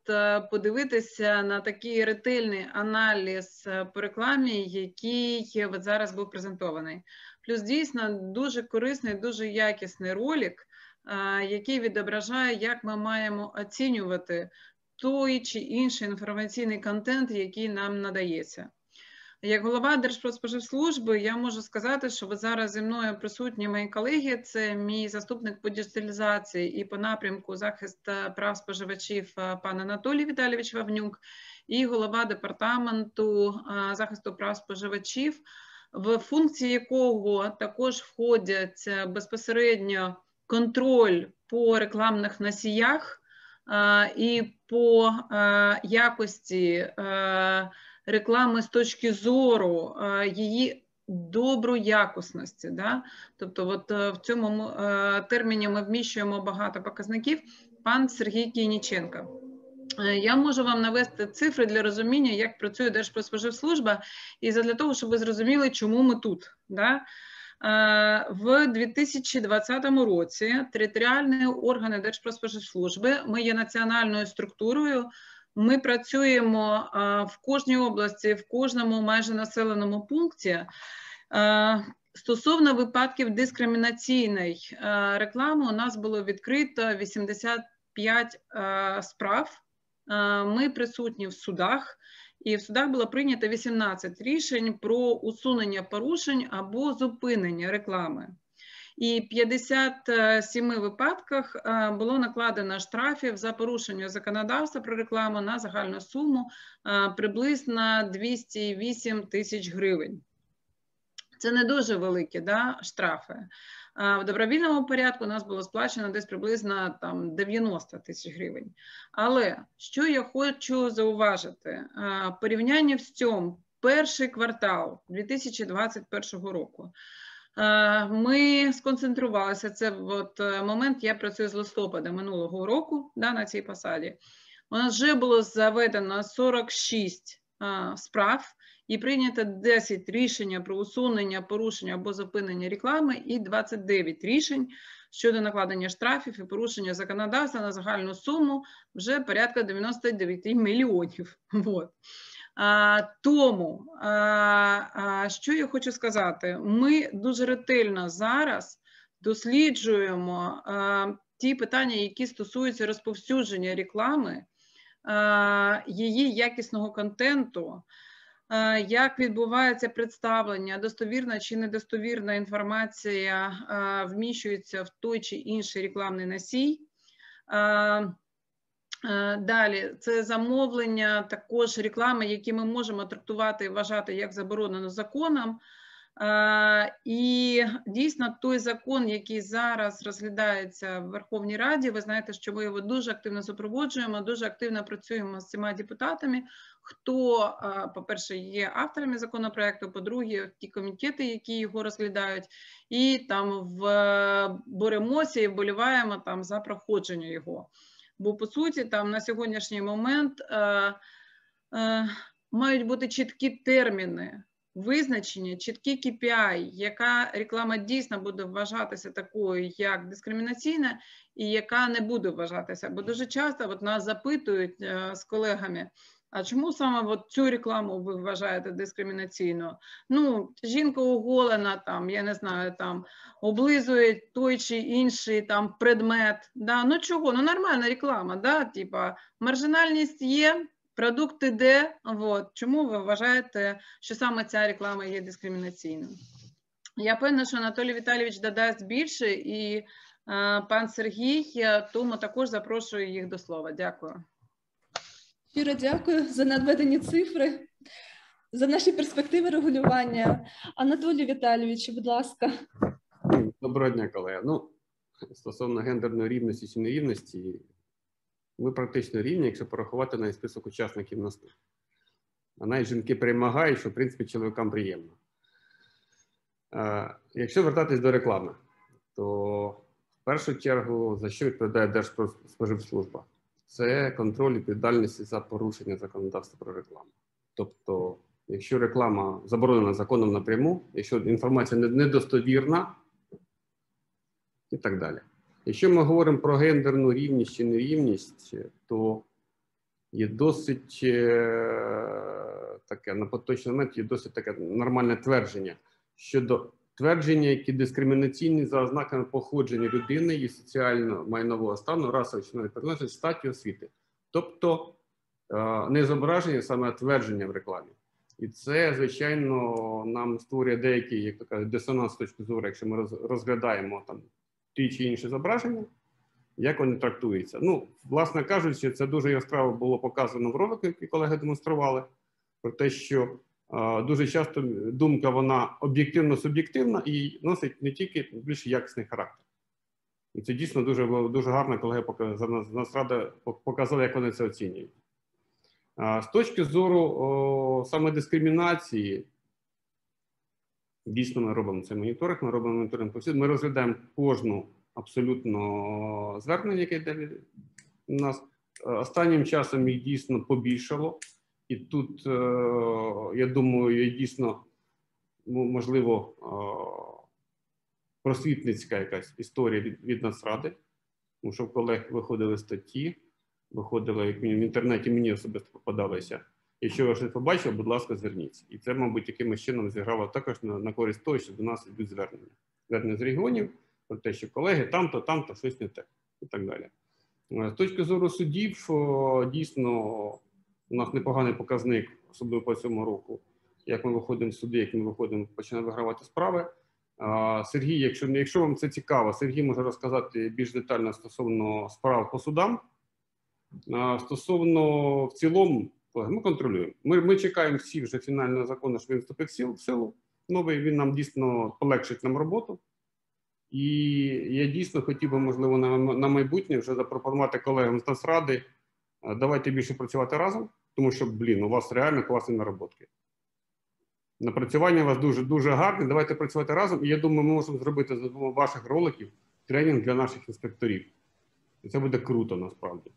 подивитися на такий ретельний аналіз по рекламі, який от зараз був презентований. Плюс дійсно дуже корисний, дуже якісний ролик, який відображає, як ми маємо оцінювати той чи інший інформаційний контент, який нам надається. Як голова Держпродспоживслужби, я можу сказати, що от зараз зі мною присутні мої колеги. Це мій заступник по діджиталізації і по напрямку захист е, прав споживачів е, пан Анатолій Віталійович Вавнюк, і голова департаменту е, захисту прав споживачів, в функції якого також входять безпосередньо контроль по рекламних носіях і по якості. реклами з точки зору її доброякісності. Да? Тобто, от е, в цьому е, терміні ми вміщуємо багато показників. Пан Сергій Кініченко. Е, Я можу вам навести цифри для розуміння, як працює Держпродспоживслужба, і для того, щоб ви зрозуміли, чому ми тут. Да? Е, В 2020 році територіальні органи Держпродспоживслужби, ми є національною структурою, ми працюємо в кожній області, в кожному майже населеному пункті. Стосовно випадків дискримінаційної реклами, у нас було відкрито 85 а, справ. Ми присутні в судах, і в судах було прийнято 18 рішень про усунення порушень або зупинення реклами. І в 57 випадках е, було накладено штрафів за порушення законодавства про рекламу на загальну суму е, приблизно 208 тисяч гривень. Це не дуже великі да, штрафи. В добровільному порядку у нас було сплачено десь приблизно там 90 тисяч гривень. Але що я хочу зауважити? Порівняння в цьому перший квартал 2021 року. Ми сконцентрувалися. Це от е, момент. Я працюю з листопада минулого року да, на цій посаді. У нас вже було заведено 46 а, справ і прийнято 10 рішень про усунення, порушення або зупинення реклами, і 29 рішень щодо накладення штрафів і порушення законодавства на загальну суму вже порядка 99 мільйонів. [laughs] Вот. А, Тому, а, а, що я хочу сказати, ми дуже ретельно зараз досліджуємо ті питання, які стосуються розповсюдження реклами, її якісного контенту, як відбувається представлення, достовірна чи недостовірна інформація вміщується в той чи інший рекламний носій. Далі це замовлення також реклами, які ми можемо трактувати і вважати як заборонено законом. Е, І дійсно той закон, який зараз розглядається в Верховній Раді, ви знаєте, що ми його дуже активно супроводжуємо, дуже активно працюємо з цими депутатами. Хто, е, по-перше, є авторами законопроекту, по-друге, ті комітети, які його розглядають, і там в боремося і вболіваємо там за проходження його. Бо по суті, там на сьогоднішній момент е, е, мають бути чіткі терміни визначення, чіткі KPI, яка реклама дійсно буде вважатися такою, як дискримінаційна, і яка не буде вважатися. Бо дуже часто от нас запитують е, з колегами. А чому саме от цю рекламу ви вважаєте дискримінаційною? Ну, жінка оголена, там, я не знаю, там облизує той чи інший там предмет. Да? Ну чого? Ну нормальна реклама, да? типа маржинальність є, продукт іде. От. Чому ви вважаєте, що саме ця реклама є дискримінаційною? Я певна, що Анатолій Віталійович додасть більше, і е, пан Сергій, тому також запрошую їх до слова. Дякую. Щиро дякую за надведені цифри, за наші перспективи регулювання. Анатолій Віталійович, будь ласка. Доброго дня, колеги. Ну, стосовно гендерної рівності чи нерівності, ми практично рівні, якщо порахувати навіть список учасників наступ. А навіть жінки перемагають, що в принципі чоловікам приємно. Якщо вертатись до реклами, то в першу чергу за що відповідає Держспоживслужба? Це контроль відповідальності за порушення законодавства про рекламу. Тобто, якщо реклама заборонена законом напряму, якщо інформація недостовірна і так далі. Якщо ми говоримо про гендерну рівність чи нерівність, то є досить е, таке на поточний момент є досить таке нормальне твердження щодо твердження, які дискримінаційні за ознаками походження людини і соціально-майнового стану, расової чи приналежності, статі освіти. Тобто е, не зображення, саме твердження в рекламі. І це, звичайно, нам створює деякий як то кажуть, дисонанс з точки зору, якщо ми розглядаємо там ті чи інші зображення, як вони трактуються. Ну, власне кажучи, це дуже яскраво було показано в ролику, який колеги демонстрували, про те, що е, дуже часто думка вона об'єктивно-суб'єктивна і носить не тільки більш якісний характер. І це дійсно дуже дуже гарно, колеги Нацрада показали, як вони це оцінюють. З точки зору о, саме дискримінації, дійсно ми робимо цей моніторинг, ми робимо моніторинг по Ми розглядаємо кожну абсолютно звернення, яке йде у нас. Останнім часом їх дійсно побільшало. І тут, я думаю, дійсно, можливо, просвітницька якась історія від, від Нацради, тому що в колег виходили статті виходило, як в інтернеті мені особисто попадалося. Якщо ви щось побачили, будь ласка, зверніться. І це, мабуть, якимось чином зіграло також на, на користь того, що до нас йдуть звернення. Звернення з регіонів про те, що колеги там-то, там-то щось не те і так далі. З точки зору судів, дійсно, у нас непоганий показник, особливо по цьому року, як ми виходимо в суди, як ми виходимо, починаємо вигравати справи. Сергій, якщо якщо вам це цікаво, Сергій може розказати більш детально стосовно справ по судам. Стосовно в цілому, ми контролюємо. Ми ми чекаємо всі вже фінального закону, що він вступить в силу. Новий він нам дійсно полегшить нам роботу. І я дійсно хотів би, можливо, на на майбутнє вже запропонувати колегам з Нацради. Давайте більше працювати разом, тому що, блін, у вас реально класні нароботки. Напрацювання у вас дуже дуже гарне. Давайте працювати разом. І я думаю, ми можемо зробити за ваших роликів тренінг для наших інспекторів. І це буде круто насправді.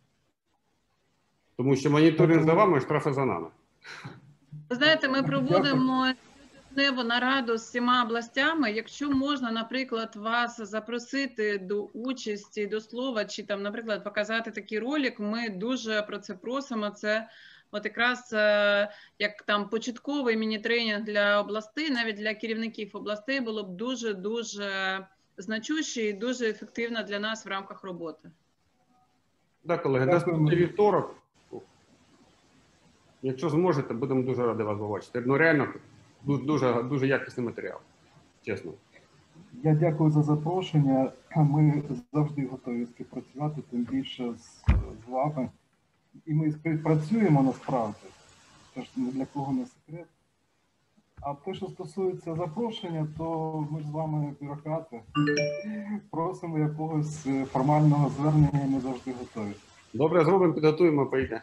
Тому що моніторинг за вами, штрафи за нами. Ви знаєте, ми проводимо тижневу нараду з всіма областями. Якщо можна, наприклад, вас запросити до участі, до слова, чи там, наприклад, показати такий ролик, ми дуже про це просимо. Це от якраз як там початковий міні-тренінг для областей, навіть для керівників областей, було б дуже дуже значуще і дуже ефективно для нас в рамках роботи. Так, колеги, наступний вівторок. Якщо зможете, будемо дуже раді вас побачити. Ну реально дуже дуже якісний матеріал. Чесно. Я дякую за запрошення. Ми завжди готові співпрацювати, тим більше з, з вами. і ми співпрацюємо насправді. Це ж для кого не секрет. А те, що стосується запрошення, то ми ж з вами бюрократи. Просимо якогось е, формального звернення, ми завжди готові. Добре, зробимо, підготуємо, поїде.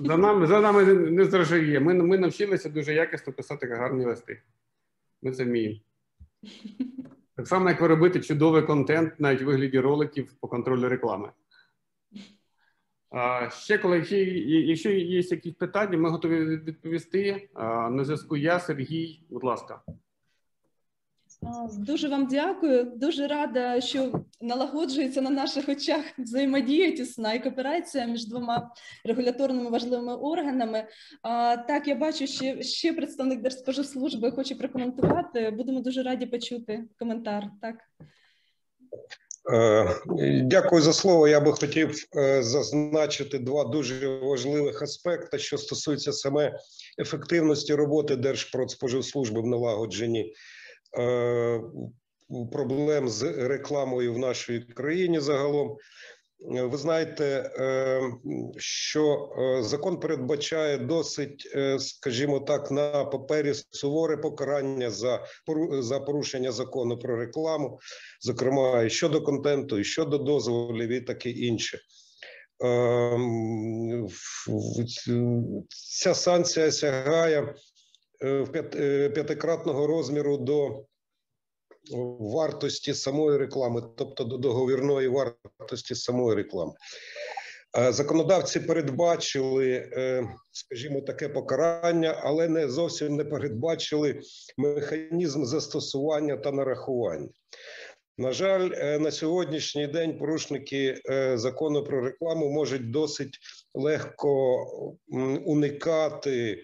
За нами, за нами не- зрожає. Ми, ми навчилися дуже якісно писати гарні листи. Ми це вміємо. Так само, як ви робите чудовий контент навіть у вигляді роликів по контролю реклами. А, ще, є- якщо є якісь питання, ми готові відповісти. А, на зв'язку я, Сергій, будь ласка. Дуже вам дякую. Дуже рада, що налагоджується на наших очах взаємодія тісна і кооперація між двома регуляторними важливими органами. А, Так, я бачу, ще, ще представник Держспоживслужби хоче прокоментувати. Будемо дуже раді почути коментар. Так. Е, Дякую за слово. Я би хотів е, зазначити два дуже важливих аспекти, що стосуються саме ефективності роботи Держпродспоживслужби в налагодженні проблем з рекламою в нашій країні загалом. Е, Ви знаєте, е, що е, закон передбачає досить, е, скажімо так, на папері суворе покарання за порушення закону про рекламу, зокрема і щодо контенту, і щодо дозволів, і таке інше. Ем, Ця санкція сягає е, е, п'ятикратного розміру до вартості самої реклами, тобто до договірної вартості самої реклами. Е, Законодавці передбачили, е, скажімо, таке покарання, але не зовсім не передбачили механізм застосування та нарахування. На жаль, е, на сьогоднішній день порушники е, закону про рекламу можуть досить легко уникати е,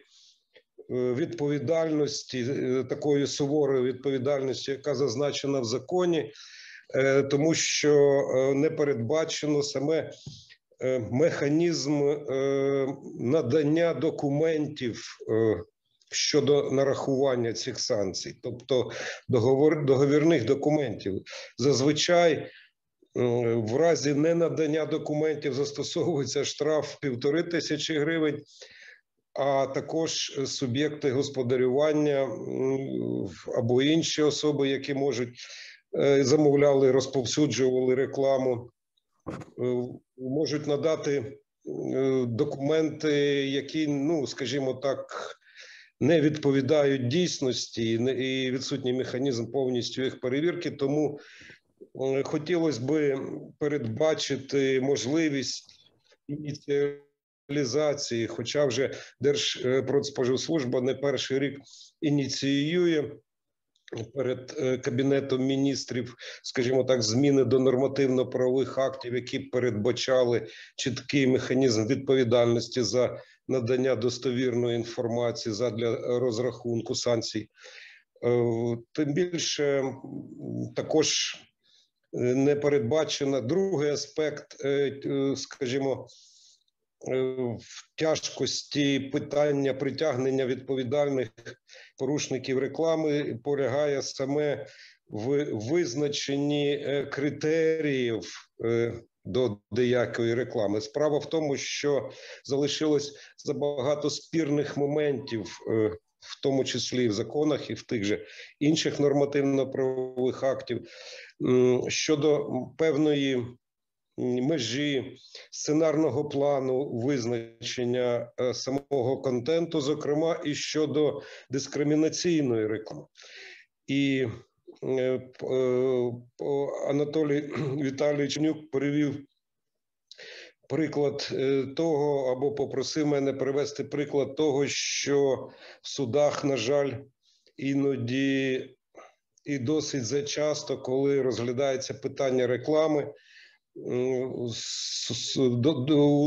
відповідальності, е, такої суворої відповідальності, яка зазначена в законі, е, тому що е, не передбачено саме е, механізм е, надання документів е, щодо нарахування цих санкцій, тобто договор, договірних документів. Зазвичай е, в разі ненадання документів застосовується штраф півтори тисячі гривень, а також суб'єкти господарювання або інші особи, які можуть е, замовляли, розповсюджували рекламу, е, можуть надати е, документи, які, ну скажімо так, не відповідають дійсності і відсутній механізм повністю їх перевірки. Тому е, хотілося би передбачити можливість ініціалізації, хоча вже Держпродспоживслужба не перший рік ініціює перед е, кабінетом міністрів, скажімо так, зміни до нормативно-правових актів, які передбачали чіткий механізм відповідальності за надання достовірної інформації задля розрахунку санкцій. Е, Тим більше також е, не передбачено другий аспект, е, е, скажімо, е, в тяжкості питання притягнення відповідальних порушників реклами полягає саме в визначенні е, критеріїв е, до деякої реклами. Справа в тому, що залишилось забагато спірних моментів, е, в тому числі в законах, і в тих же інших нормативно-правових актів щодо певної межі сценарного плану визначення е, самого контенту, зокрема і щодо дискримінаційної реклами. І е, е, Анатолій [clears throat] Віталійович Нюк перевів приклад того, або попросив мене привести приклад того, що в судах, на жаль, іноді і досить зачасто, коли розглядається питання реклами, у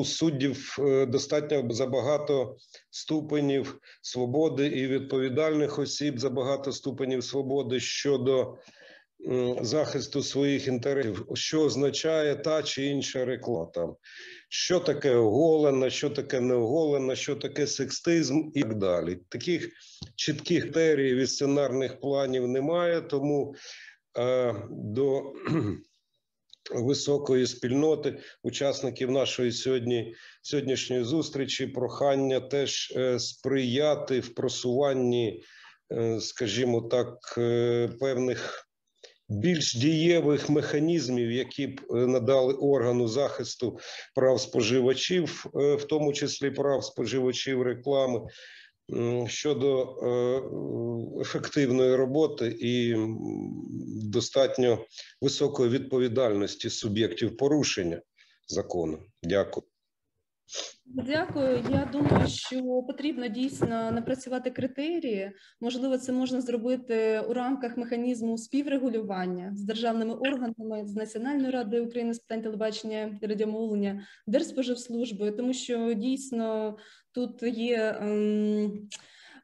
суддів е, достатньо забагато ступенів свободи і відповідальних осіб забагато ступенів свободи щодо захисту своїх інтересів, що означає та чи інша реклама. Що таке оголена, що таке неоголена, що таке секстизм і так далі. Таких чітких критеріїв і сценарних планів немає, тому е, до високої спільноти, учасників нашої сьогодні сьогоднішньої зустрічі. Прохання теж е, сприяти в просуванні, е, скажімо так, е, певних більш дієвих механізмів, які б надали органу захисту прав споживачів, в тому числі прав споживачів реклами. Щодо ефективної роботи і достатньо високої відповідальності суб'єктів порушення закону. Дякую. Дякую. Я думаю, що потрібно дійсно напрацювати критерії. Можливо, це можна зробити у рамках механізму співрегулювання з державними органами, з Національною радою України з питань телебачення і радіомовлення, Держспоживслужбою, тому що дійсно тут є. Ем,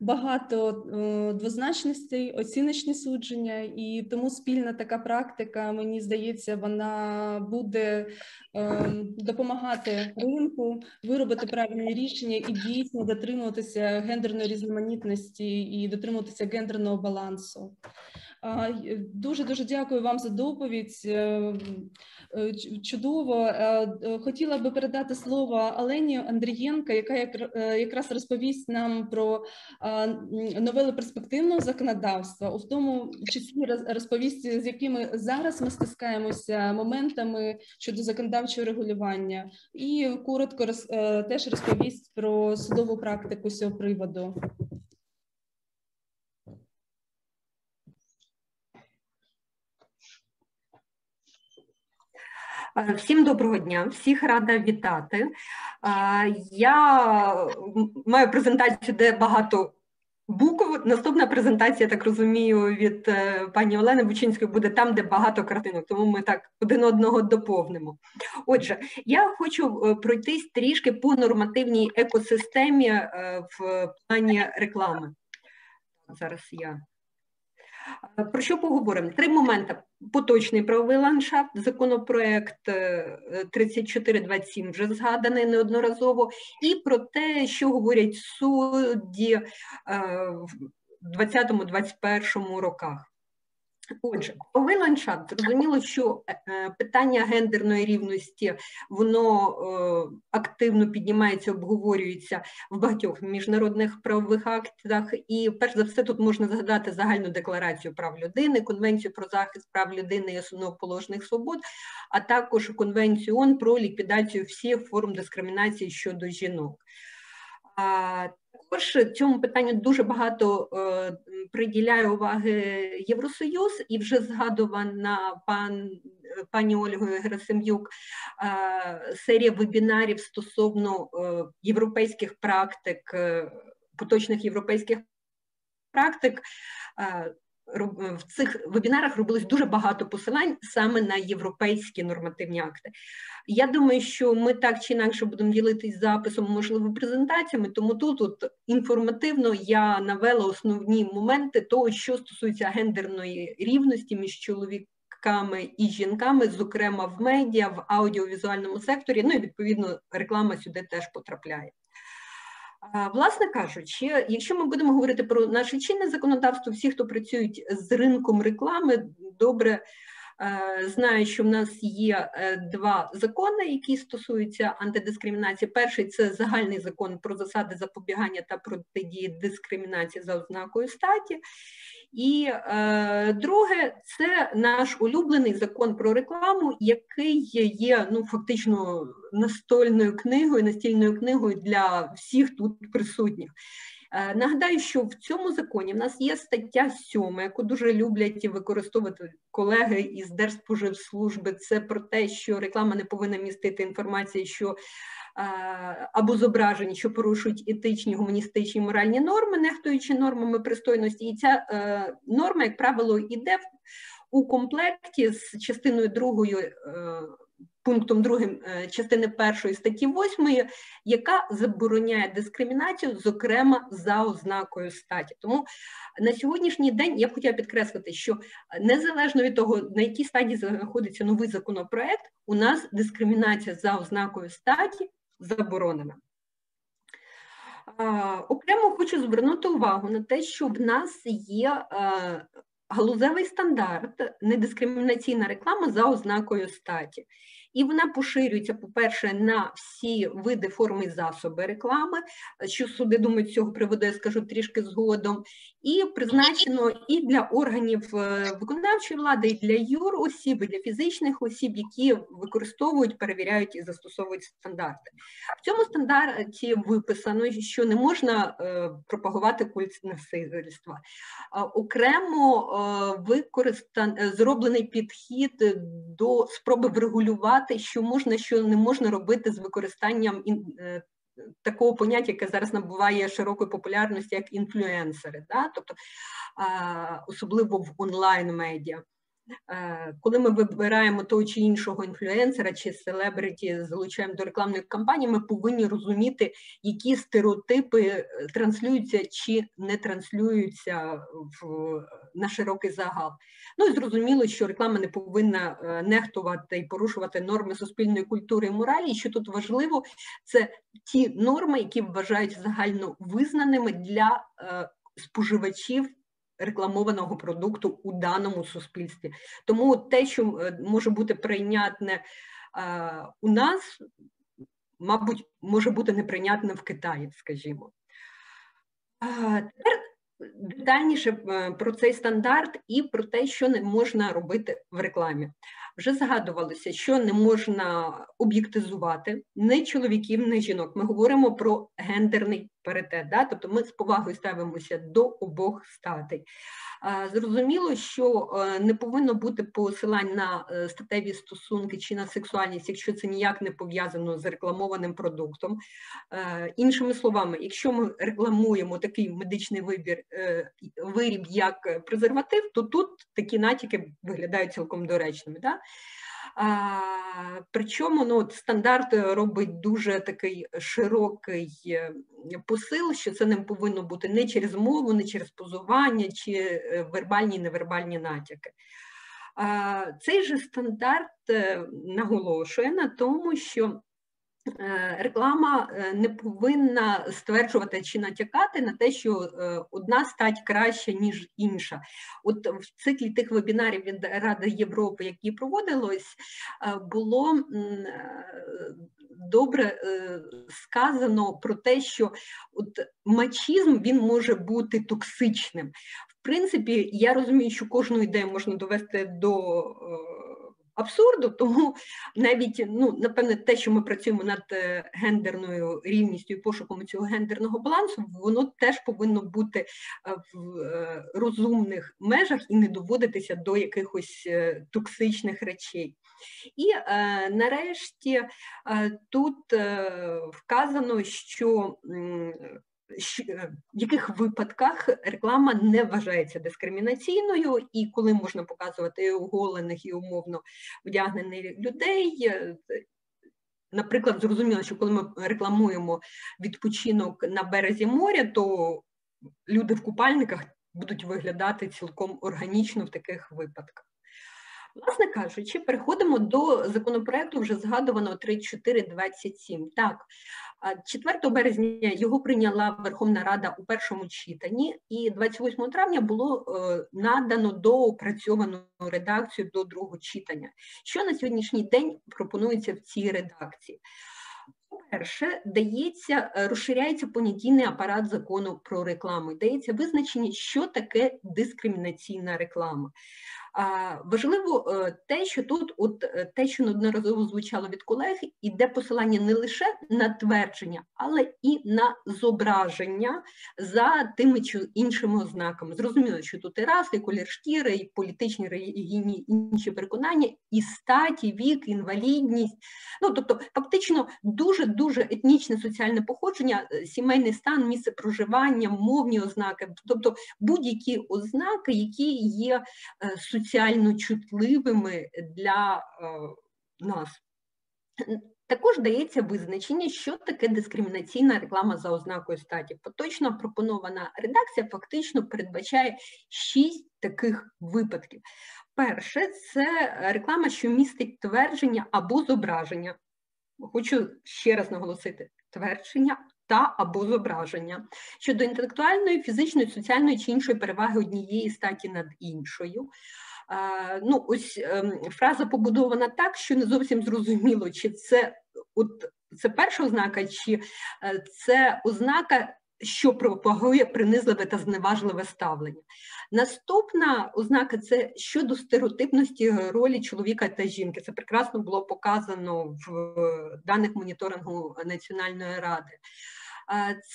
багато е, двозначностей, оціночні судження, і тому спільна така практика, мені здається, вона буде е, допомагати ринку виробити правильні рішення і дійсно дотримуватися гендерної різноманітності і дотримуватися гендерного балансу. Дуже дуже дякую вам за доповідь. Е, е, чудово. Е, хотіла би передати слово Олені Андрієнка, яка якраз розповість нам про новели перспективного законодавства, у тому числі розповість, з якими зараз ми стискаємося моментами щодо законодавчого регулювання, і коротко роз, теж розповість про судову практику з цього приводу. Всім доброго дня, всіх рада вітати. Е, я маю презентацію, де багато букв. Наступна презентація, так розумію, від е, пані Олени Бучинської буде там, де багато картинок, тому ми так один одного доповнимо. Отже, я хочу пройтись трішки по нормативній екосистемі в плані реклами. Зараз я. Про що поговоримо? Три моменти: поточний правовий ландшафт, законопроект 3427 е, вже згаданий неодноразово, і про те, що говорять судді е, в 2020-2021 роках. Отже, ландшафт зрозуміло, що е, е, питання гендерної рівності воно е, активно піднімається, обговорюється в багатьох міжнародних правових актах. І перш за все, тут можна згадати загальну декларацію прав людини, конвенцію про захист прав людини і основоположних свобод, а також конвенцію ООН про ліквідацію всіх форм дискримінації щодо жінок. Також цьому питанню дуже багато е, приділяє уваги Євросоюз і вже згадувана пан пані Ольгою Герасим'юк е, серія вебінарів стосовно е, європейських практик, е, поточних європейських практик. Е, в цих вебінарах робилось дуже багато посилань саме на європейські нормативні акти. Я думаю, що ми так чи інакше будемо ділитись записом, можливо, презентаціями, тому тут, тут інформативно я навела основні моменти того, що стосується гендерної рівності між чоловіками і жінками, зокрема в медіа, в аудіовізуальному секторі. Ну і відповідно реклама сюди теж потрапляє. Власне кажучи, якщо ми будемо говорити про наше чинне законодавство, всі, хто працюють з ринком реклами, добре е, знають, що в нас є е, два закони, які стосуються антидискримінації. Перший це загальний закон про засади запобігання та протидії дискримінації за ознакою статі. І е, друге, це наш улюблений закон про рекламу, який є ну фактично настольною книгою, настільною книгою для всіх тут присутніх. Е, нагадаю, що в цьому законі в нас є стаття 7, яку дуже люблять використовувати колеги із Держспоживслужби. Це про те, що реклама не повинна містити інформації, що або зображень, що порушують етичні, гуманістичні моральні норми, нехтуючи нормами пристойності. І ця е, норма, як правило, йде у комплекті з частиною другою. Е, пунктом другим е, частини першої статті 8, яка забороняє дискримінацію, зокрема за ознакою статі. Тому на сьогоднішній день я б хотіла підкреслити, що незалежно від того, на якій стадії знаходиться новий законопроект, у нас дискримінація за ознакою статі заборонена. Окремо хочу звернути увагу на те, що в нас є галузевий стандарт, недискримінаційна реклама за ознакою статі. І вона поширюється, по-перше, на всі види форми і засоби реклами, що суди думають з цього приводу, я скажу трішки згодом, і призначено і для органів е, виконавчої влади, і для юросіб, і для фізичних осіб, які використовують, перевіряють і застосовують стандарти. В цьому стандарті виписано, що не можна е, пропагувати культ насильства. Окремо е, використан зроблений підхід до спроби врегулювати сказати, що можна, що не можна робити з використанням е, такого поняття, яке зараз набуває широкої популярності, як інфлюенсери, да? тобто особливо в онлайн-медіа. Е, коли ми вибираємо того чи іншого інфлюенсера чи селебриті, залучаємо до рекламної кампанії, ми повинні розуміти, які стереотипи е, транслюються чи не транслюються в, на широкий загал. Ну і зрозуміло, що реклама не повинна е, нехтувати і порушувати норми суспільної культури і моралі. І що тут важливо, це ті норми, які вважають загально визнаними для споживачів рекламованого продукту у даному суспільстві. Тому те, що е, може бути прийнятне е, у нас, мабуть, може бути неприйнятне в Китаї, скажімо. Тепер детальніше е, про цей стандарт і про те, що не можна робити в рекламі. Вже згадувалося, що не можна об'єктизувати ні чоловіків, ні жінок. Ми говоримо про гендерний паритет, да? тобто ми з повагою ставимося до обох статей. Зрозуміло, що е, не повинно бути посилань на е, статеві стосунки чи на сексуальність, якщо це ніяк не пов'язано з рекламованим продуктом. Е, іншими словами, якщо ми рекламуємо такий медичний вибір виріб як презерватив, то тут такі натяки виглядають цілком доречними. Да? Причому ну, стандарт робить дуже такий широкий е, посил, що це не повинно бути не через мову, не через позування, чи е, вербальні і невербальні натяки. Цей же стандарт е, наголошує на тому, що Е, реклама е, не повинна стверджувати чи натякати на те, що е, одна стать краща, ніж інша. От в циклі тих вебінарів від Ради Європи, які проводилось, було добре сказано про те, що от мачізм він може бути токсичним. В принципі, я розумію, що кожну ідею можна довести до абсурду, [laughs] тому навіть ну напевне, те, що ми працюємо над е, гендерною рівністю і пошуком цього гендерного балансу, воно теж повинно бути е, в е, розумних межах і не доводитися до якихось токсичних речей. І е, нарешті е, тут е, вказано, що в яких випадках реклама не вважається дискримінаційною, і коли можна показувати оголених і умовно вдягнених людей. Е, наприклад, зрозуміло, що коли ми рекламуємо відпочинок на березі моря, то люди в купальниках будуть виглядати цілком органічно в таких випадках. Власне кажучи, переходимо до законопроекту вже згадуваного 3427. Так, 4 березня його прийняла Верховна Рада у першому читанні, і 28 травня було е, надано доопрацьовану редакцію до другого читання. Що на сьогоднішній день пропонується в цій редакції? По-перше, дається, е, розширяється понятійний апарат закону про рекламу. Дається визначення, що таке дискримінаційна реклама. Важливо е, те, що тут, от е, те, що неодноразово звучало від колег, іде посилання не лише на твердження, але і на зображення за тими чи іншими ознаками. Зрозуміло, що тут і раси, і колір шкіри, і політичні релігійні інші переконання, і статі, вік, інвалідність. Ну тобто, фактично, дуже дуже етнічне соціальне походження, е, сімейний стан, місце проживання, мовні ознаки, тобто будь-які ознаки, які є суттєвими соціально чутливими для е, нас. Також дається визначення, що таке дискримінаційна реклама за ознакою статі. Поточно пропонована редакція фактично передбачає шість таких випадків. Перше, це реклама, що містить твердження або зображення. Хочу ще раз наголосити: твердження та або зображення щодо інтелектуальної, фізичної, соціальної чи іншої переваги однієї статі над іншою. Ну, ось ем, фраза побудована так, що не зовсім зрозуміло, чи це от це перша ознака, чи е, це ознака, що пропагує принизливе та зневажливе ставлення. Наступна ознака це щодо стереотипності ролі чоловіка та жінки. Це прекрасно було показано в даних моніторингу Національної ради.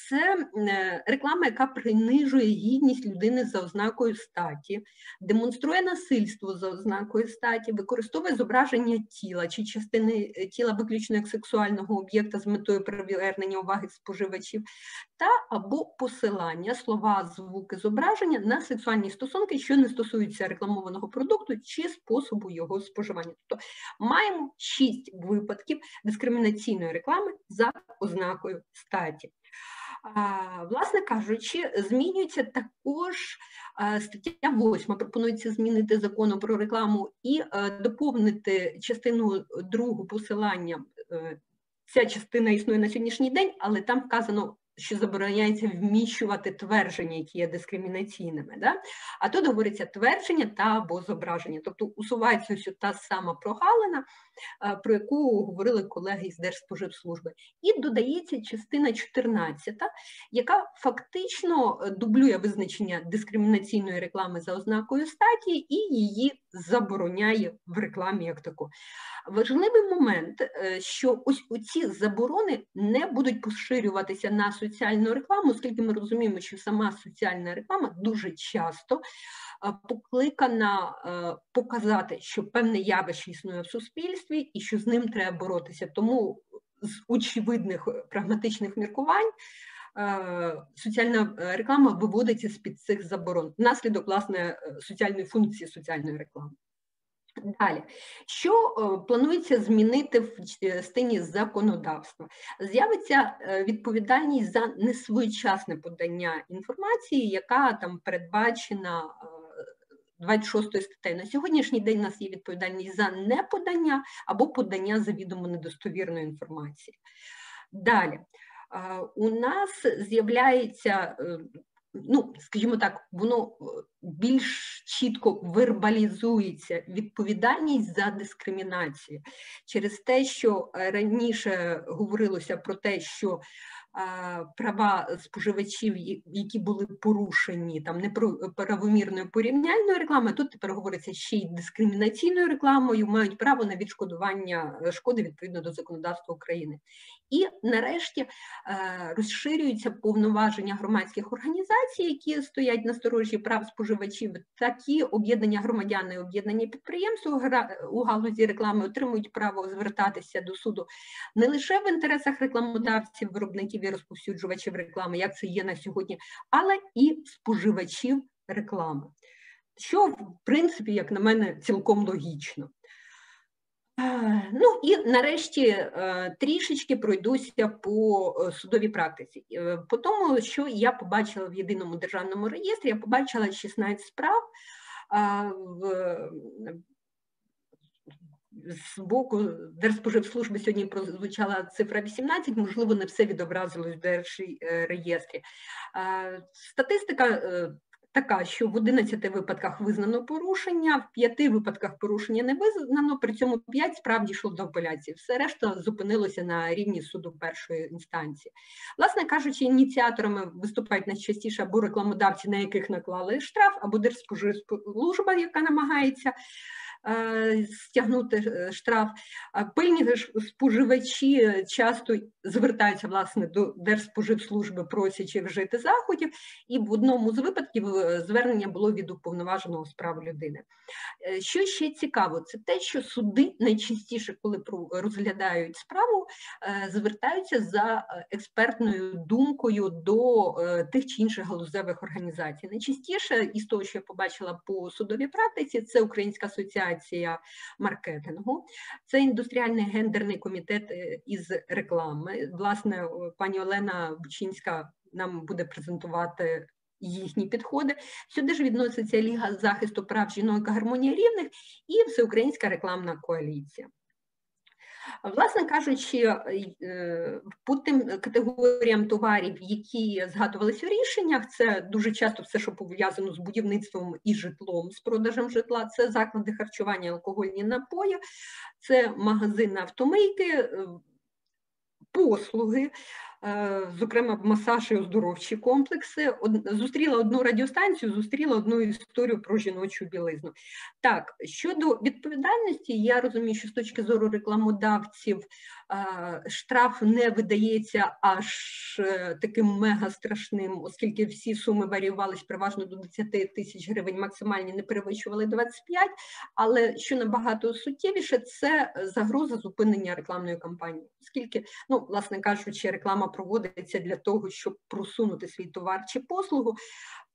Це е, реклама, яка принижує гідність людини за ознакою статі, демонструє насильство за ознакою статі, використовує зображення тіла чи частини е, тіла виключно як сексуального об'єкта з метою привернення уваги споживачів, та або посилання слова, звуки, зображення на сексуальні стосунки, що не стосуються рекламованого продукту чи способу його споживання. Тобто маємо шість випадків дискримінаційної реклами за ознакою статі. Власне кажучи, змінюється також стаття 8, пропонується змінити закону про рекламу і доповнити частину другу посилання. Е, ця частина існує на сьогоднішній день, але там вказано що забороняється вміщувати твердження, які є дискримінаційними. Да? А тут говориться твердження та або зображення. Тобто усувається ось та сама прогалина, е, про яку говорили колеги з Держспоживслужби. І додається частина 14, яка фактично е, дублює визначення дискримінаційної реклами за ознакою статі і її забороняє в рекламі як таку. Важливий момент, е, що ось оці заборони не будуть поширюватися на соціальну рекламу, оскільки ми розуміємо, що сама соціальна реклама дуже часто е, покликана е, показати, що певне явище існує в суспільстві і що з ним треба боротися. Тому з очевидних прагматичних міркувань. Соціальна реклама виводиться з під цих заборон внаслідок власне соціальної функції соціальної реклами. Далі, що е, планується змінити в частині законодавства? З'явиться е, відповідальність за несвоєчасне подання інформації, яка там передбачена 26 е, статтею. На сьогоднішній день у нас є відповідальність за неподання або подання завідомо недостовірної інформації. Далі. У нас з'являється ну, скажімо так, воно е, більш чітко вербалізується відповідальність за дискримінацію. Через те, що раніше говорилося про те, що права споживачів, які були порушені там неправомірною порівняльною рекламою, тут тепер говориться ще й дискримінаційною рекламою, мають право на відшкодування е, шкоди відповідно до законодавства України. І нарешті е, розширюються повноваження громадських організацій, які стоять на сторожі прав споживачів. Такі об'єднання громадян і об'єднання підприємств у галузі реклами отримують право звертатися до суду не лише в інтересах рекламодавців, виробників і розповсюджувачів реклами, як це є на сьогодні, але і споживачів реклами. Що, в принципі, як на мене, цілком логічно. Е, ну і нарешті е, трішечки пройдуся по е, судовій практиці. По тому, що я побачила в єдиному державному реєстрі, я побачила 16 справ з боку Держспоживслужби сьогодні прозвучала цифра 18, можливо, не все відобразилось в Держреєстрі. Статистика така, що в 11 випадках визнано порушення, в 5 випадках порушення не визнано, при цьому 5 справді йшло до апеляції. Все решта зупинилося на рівні суду першої інстанції. Власне кажучи, ініціаторами виступають найчастіше або рекламодавці, на яких наклали штраф, або Держспоживслужба, яка намагається Е, стягнути е, штраф. Пильні споживачі часто звертаються власне до Держспоживслужби, просячи вжити заходів, і в одному з випадків е, звернення було від уповноваженого справ людини. Що ще цікаво, це те, що суди найчастіше, коли розглядають справу, звертаються за експертною думкою до тих чи інших галузевих організацій. Найчастіше із того, що я побачила по судовій практиці, це Українська асоціація асоціація маркетингу, це індустріальний гендерний комітет е, із реклами. Власне, пані Олена Бучинська нам буде презентувати. Їхні підходи сюди ж відноситься Ліга захисту прав жінок гармонія рівних і Всеукраїнська рекламна коаліція. Власне кажучи, по тим категоріям товарів, які згадувалися в рішеннях, це дуже часто все, що пов'язано з будівництвом і житлом, з продажем житла, це заклади харчування, алкогольні напої, це магазини автомийки, послуги, Е, зокрема масаж і оздоровчі комплекси. Зустріла одну радіостанцію, зустріла одну історію про жіночу білизну. Так, щодо відповідальності, я розумію, що з точки зору рекламодавців е, штраф не видається аж е, таким мега страшним, оскільки всі суми варіювалися переважно до 10 тисяч гривень, максимальні не перевищували 25, але що набагато суттєвіше, це загроза зупинення рекламної кампанії, оскільки, ну, власне кажучи, реклама проводиться для того, щоб просунути свій товар чи послугу.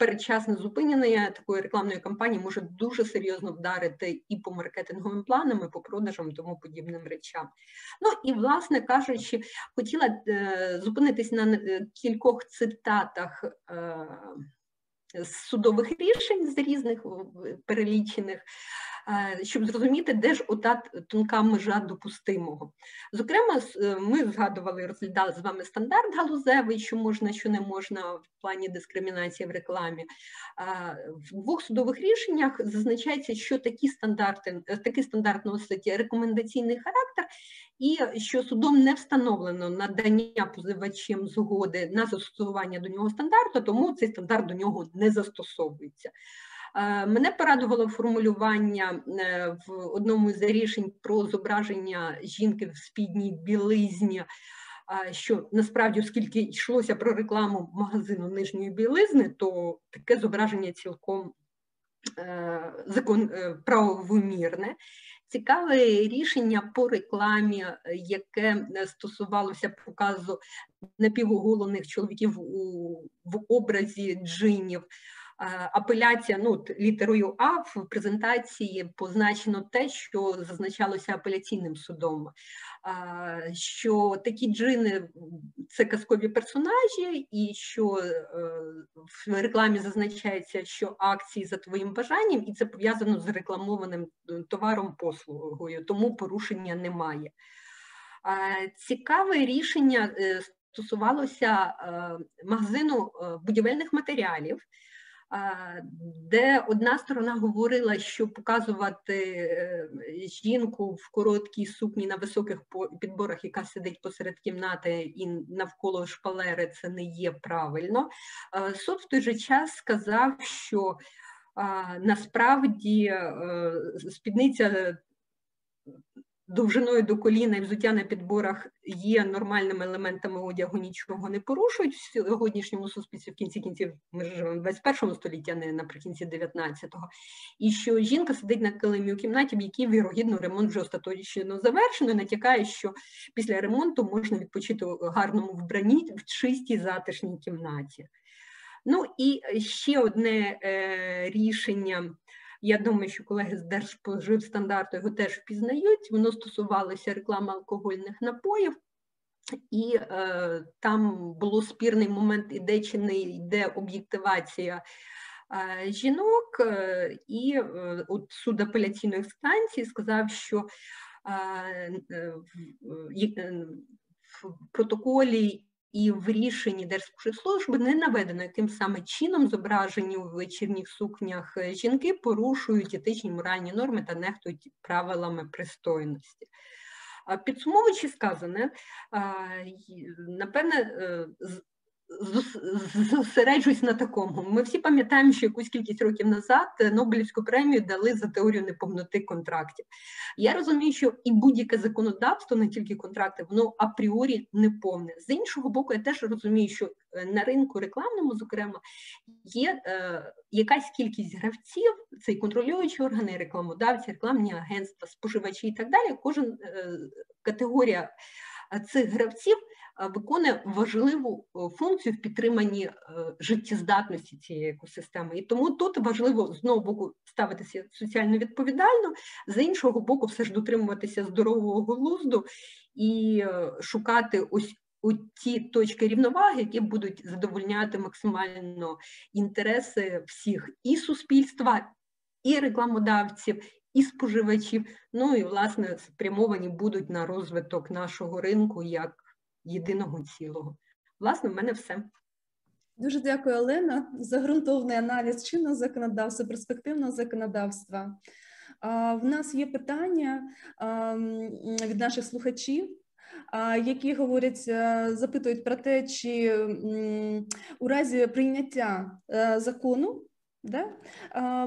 Передчасне зупинення такої рекламної кампанії може дуже серйозно вдарити і по маркетинговим планам, і по продажам, тому подібним речам. Ну і, власне кажучи, хотіла е, зупинитись на е, кількох цитатах. З судових рішень з різних перелічених, Е, щоб зрозуміти, де ж ота тонка межа допустимого. Зокрема, е, ми згадували, розглядали з вами стандарт галузевий, що можна, що не можна в плані дискримінації в рекламі. В двох судових рішеннях зазначається, що такі стандарти, е, такий стандарт носить рекомендаційний характер, і що судом не встановлено надання позивачем згоди на застосування до нього стандарту, тому цей стандарт до нього не застосовується. Е, мене порадувало формулювання е, в одному з рішень про зображення жінки в спідній білизні. Е, що насправді, оскільки йшлося про рекламу магазину нижньої білизни, то таке зображення цілком правомірне. Цікаве рішення по рекламі, яке стосувалося показу напівоголених чоловіків у, в образі джинів. Е, апеляція, ну літерою А в презентації позначено те, що зазначалося апеляційним судом, е, що такі джини це казкові персонажі, і що е, в рекламі зазначається, що акції за твоїм бажанням, і це пов'язано з рекламованим товаром послугою, тому порушення немає. Цікаве рішення стосувалося магазину будівельних матеріалів де одна сторона говорила, що показувати е, жінку в короткій сукні на високих підборах, яка сидить посеред кімнати і навколо шпалери, це не є правильно. Суд в той же час сказав, що насправді е, спідниця довжиною до коліна і взуття на підборах є нормальними елементами одягу, нічого не порушують в сьогоднішньому суспільстві в кінці кінців ми живемо в 21 столітті, а не наприкінці 19-го. І що жінка сидить на килимі у кімнаті, в якій вірогідно ремонт вже остаточно завершено, і натякає, що після ремонту можна відпочити у гарному вбранні в чистій затишній кімнаті. Ну і ще одне е, рішення я думаю, що колеги з Держспоживстандарту його теж впізнають. Воно стосувалося реклами алкогольних напоїв. І е, там було спірний момент, іде чи не йде об'єктивація е, жінок, е, і е, от суд апеляційної станції сказав, що е, е, в протоколі і в рішенні Держспоживслужби не наведено, яким саме чином зображені у вечірніх сукнях е, жінки порушують етичні моральні норми та нехтують правилами пристойності. Підсумовуючи сказане, напевне, е, зосереджусь на такому. Ми всі пам'ятаємо, що якусь кількість років назад Нобелівську премію дали за теорію неповноти контрактів. Я розумію, що і будь-яке законодавство, не тільки контракти, воно апріорі неповне. З іншого боку, я теж розумію, що е, на ринку рекламному, зокрема, є е, якась кількість гравців, це і контролюючі органи, рекламодавці, рекламні агентства, споживачі і так далі. Кожен е, категорія цих гравців виконує важливу функцію в підтриманні е, життєздатності цієї екосистеми. І тому тут важливо з одного боку ставитися соціально відповідально, з іншого боку, все ж дотримуватися здорового глузду і е, шукати ось у ті точки рівноваги, які будуть задовольняти максимально інтереси всіх і суспільства, і рекламодавців, і споживачів. Ну і власне спрямовані будуть на розвиток нашого ринку як єдиного цілого. Власне, в мене все. Дуже дякую, Олена, за ґрунтовний аналіз чинного законодавства, перспективного законодавства. В нас є питання від наших слухачів, які говорять, запитують про те, чи у разі прийняття закону да,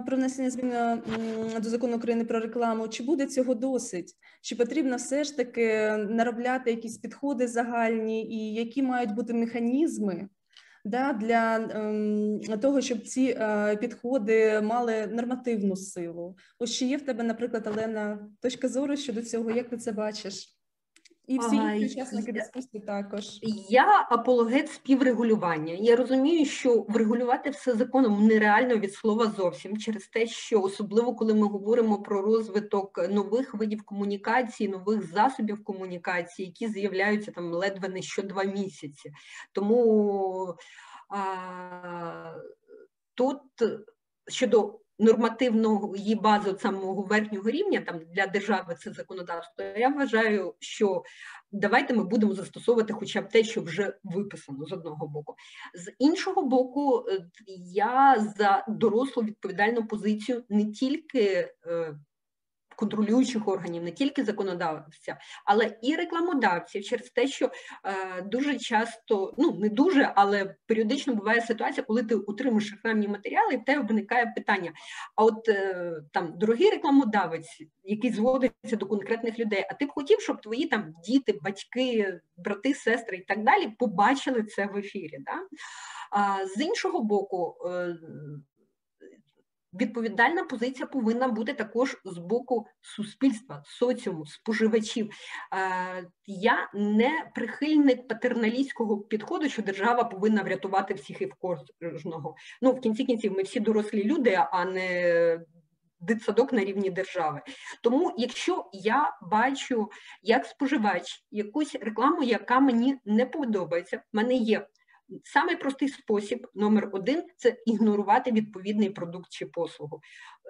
про внесення змін до закону України про рекламу, чи буде цього досить? Чи потрібно все ж таки наробляти якісь підходи загальні, і які мають бути механізми? Да, для ем, того, щоб ці е, підходи мали нормативну силу. Ось чи є в тебе, наприклад, Олена, точка зору щодо цього, як ти це бачиш? І всі інші учасники дискусії також. Я апологет співрегулювання. Я розумію, що врегулювати все законом нереально від слова зовсім через те, що особливо коли ми говоримо про розвиток нових видів комунікації, нових засобів комунікації, які з'являються там ледве не що два місяці. Тому а, тут щодо нормативної бази базу самого верхнього рівня, там для держави це законодавство. Я вважаю, що давайте ми будемо застосовувати хоча б те, що вже виписано з одного боку. З іншого боку, е, я за дорослу відповідальну позицію не тільки. Е, контролюючих органів, не тільки законодавця, але і рекламодавців через те, що е, дуже часто, ну не дуже, але періодично буває ситуація, коли ти утримуєш рекламні матеріали, і в тебе виникає питання: а от е, там дорогий рекламодавець, який зводиться до конкретних людей, а ти б хотів, щоб твої там діти, батьки, брати, сестри і так далі побачили це в ефірі. Да? А з іншого боку, е, відповідальна позиція повинна бути також з боку суспільства, соціуму, споживачів. Я не прихильник патерналістського підходу, що держава повинна врятувати всіх і в кожного. Ну, в кінці кінців, ми всі дорослі люди, а не дитсадок на рівні держави. Тому, якщо я бачу як споживач якусь рекламу, яка мені не подобається, в мене є Самий простий спосіб номер один це ігнорувати відповідний продукт чи послугу.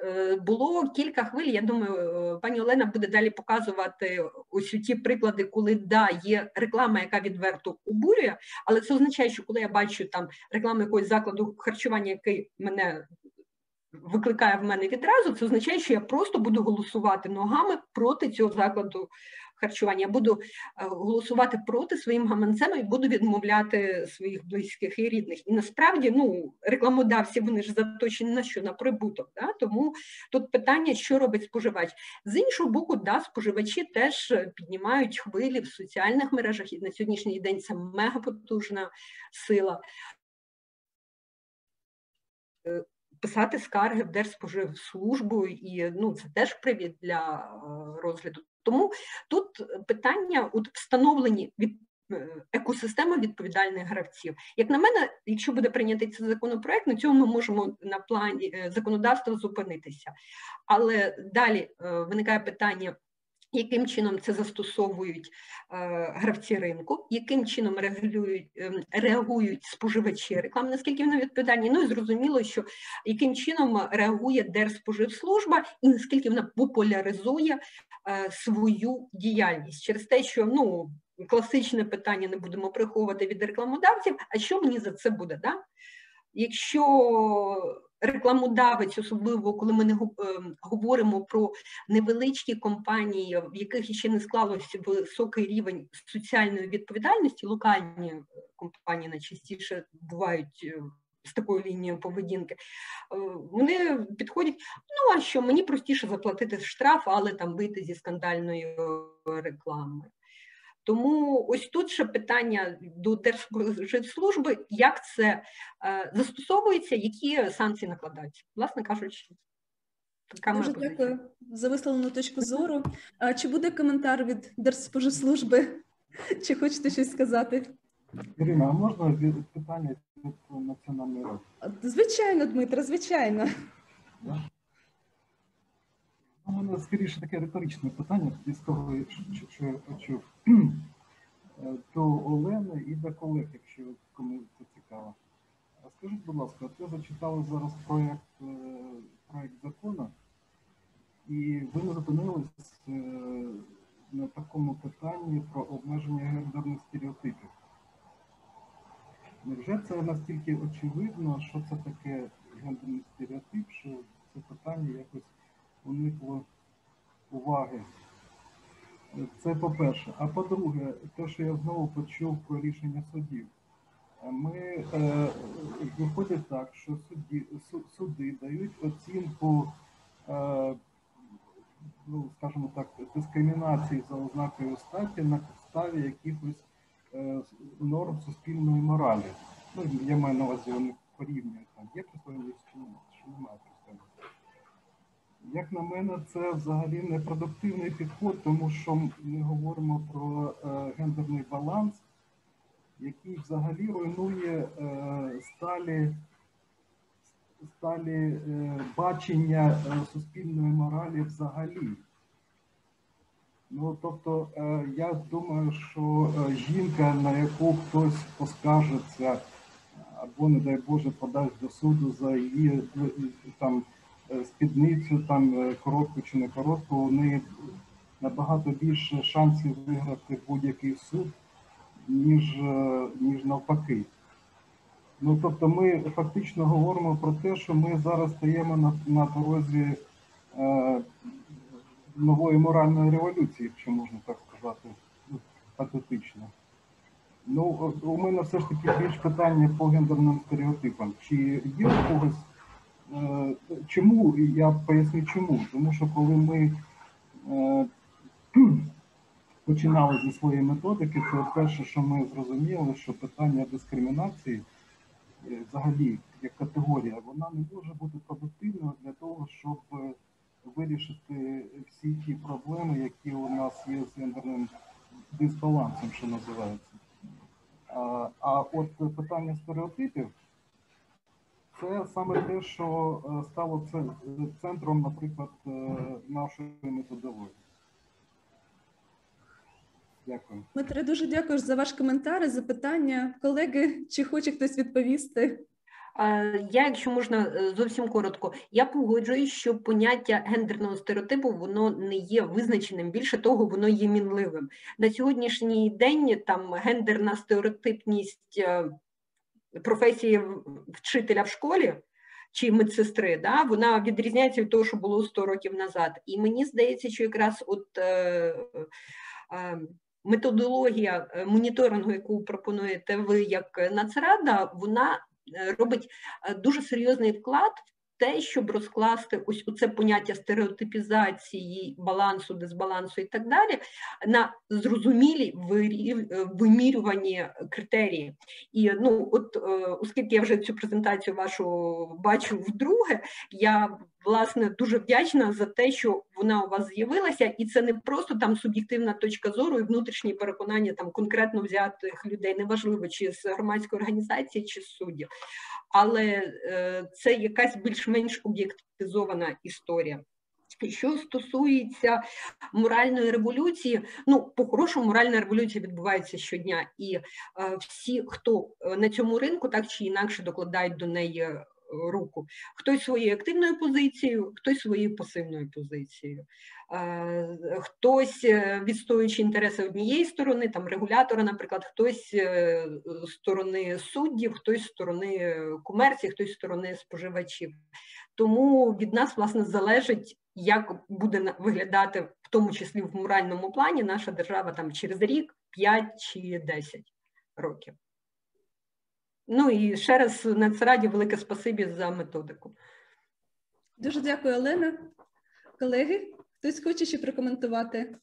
Е, було кілька хвиль. Я думаю, е, пані Олена буде далі показувати ось ті приклади, коли да, є реклама, яка відверто обурює, але це означає, що коли я бачу там рекламу якогось закладу харчування, який мене викликає в мене відразу, це означає, що я просто буду голосувати ногами проти цього закладу харчування. Я буду е, голосувати проти своїм гаманцем і буду відмовляти своїх близьких і рідних. І насправді ну, рекламодавці вони ж заточені на що на прибуток. Да? Тому тут питання, що робить споживач. З іншого боку, да, споживачі теж піднімають хвилі в соціальних мережах, і на сьогоднішній день це мегапотужна сила. Е, писати скарги в Держспоживслужбу, і ну це теж привід для е, розгляду. Тому тут питання у встановленні від е, екосистеми відповідальних гравців. Як на мене, якщо буде прийнятий цей законопроект, на цьому ми можемо на плані е, законодавства зупинитися. Але далі виникає питання яким чином це застосовують е, гравці ринку, яким чином регулюють, е, реагують споживачі реклами, наскільки вони відповідальні? Ну і зрозуміло, що яким чином реагує Держспоживслужба і наскільки вона популяризує е, свою діяльність через те, що ну класичне питання не будемо приховувати від рекламодавців. А що мені за це буде? Да? Якщо рекламодавець, особливо коли ми не ем, говоримо про невеличкі компанії, в яких ще не склалося високий рівень соціальної відповідальності, локальні е, компанії найчастіше бувають. Е, з такою лінією поведінки, е, вони підходять. Ну а що мені простіше заплатити штраф, але там вийти зі скандальної реклами. Тому ось тут ще питання до Держслужби, як це е, застосовується, які санкції накладаються, власне кажучи. Така Дуже дякую за висловлену точку зору. А Чи буде коментар від Держспоживслужби? Чи хочете щось сказати? Ірина, а можна питання від національної ради? Звичайно, Дмитро, звичайно. У мене скоріше таке риторичне питання, з того, що я почув до Олени і до колег, якщо кому це цікаво. А Скажіть, будь ласка, ви зачитали зараз проєкт, е, проєкт закону, І ви не зупинились е, на такому питанні про обмеження гендерних стереотипів. Невже це настільки очевидно, що це таке гендерний стереотип, що це питання якось уникло уваги? Це по-перше. А по-друге, те, що я знову почув про рішення судів. Ми е, виходить так, що судді, суди дають оцінку, е, ну, скажімо так, дискримінації за ознакою статі на підставі якихось е, норм суспільної моралі. Ну, я маю на увазі, вони порівнюють там, є пристойність чи немає. Як на мене, це взагалі непродуктивний підход, тому що ми говоримо про е, гендерний баланс, який взагалі руйнує е, сталі, сталі е, бачення е, суспільної моралі взагалі. Ну, тобто, е, я думаю, що е, жінка, на яку хтось поскаржиться, або, не дай Боже, подасть до суду за її там спідницю, там е, коротку чи не коротку, у неї набагато більше шансів виграти будь-який суд, ніж, е, ніж навпаки. Ну, тобто ми фактично говоримо про те, що ми зараз стаємо на, на дорозі е, нової моральної революції, якщо можна так сказати, патетично. Ну, у мене все ж таки більш питання по гендерним стереотипам. Чи є у когось, е, чому, я поясню чому. Тому що коли ми е, починали зі своєї методики, то перше, що ми зрозуміли, що питання дискримінації е, взагалі як категорія, вона не може бути продуктивною для того, щоб е, вирішити всі ті проблеми, які у нас є з гендерним дисбалансом, що називається. А от питання стереотипів це саме те, що е, стало центром, наприклад, е, нашої методології. Дякую. Дмитре, дуже дякую за ваш коментар і запитання. Колеги, чи хоче хтось відповісти? Я, якщо можна, е, зовсім коротко, я погоджуюсь, що поняття гендерного стереотипу воно не є визначеним. Більше того, воно є мінливим. На сьогоднішній день там гендерна стереотипність професії вчителя в школі. Чи медсестри, да, вона відрізняється від того, що було 100 років назад. І мені здається, що якраз от е, е, методологія е, моніторингу, яку пропонуєте ви як Нацрада, вона е, робить е, дуже серйозний вклад те, щоб розкласти ось це поняття стереотипізації, балансу, дисбалансу і так далі на зрозумілі вимірювані критерії. І ну, от е, оскільки я вже цю презентацію вашу бачу вдруге, я власне дуже вдячна за те, що вона у вас з'явилася, і це не просто там суб'єктивна точка зору і внутрішні переконання там конкретно взятих людей, неважливо чи з громадської організації, чи з суддів, але е, це якась більш-менш об'єктивізована історія. Що стосується моральної революції, ну по-хорошому моральна революція відбувається щодня, і е, всі, хто е, на цьому ринку так чи інакше докладають до неї е, руку. Хтось своєю активною позицією, хтось своєю пасивною позицією. Хтось е, відстоюючи інтереси однієї сторони, там регулятора, наприклад, хтось е, з сторони суддів, хтось з сторони комерції, хтось з сторони споживачів. Тому від нас власне залежить, як буде виглядати, в тому числі в моральному плані, наша держава там через рік, 5 чи 10 років. Ну і ще раз Нацраді велике спасибі за методику. Дуже дякую, Олена. Колеги, хтось хоче ще прокоментувати?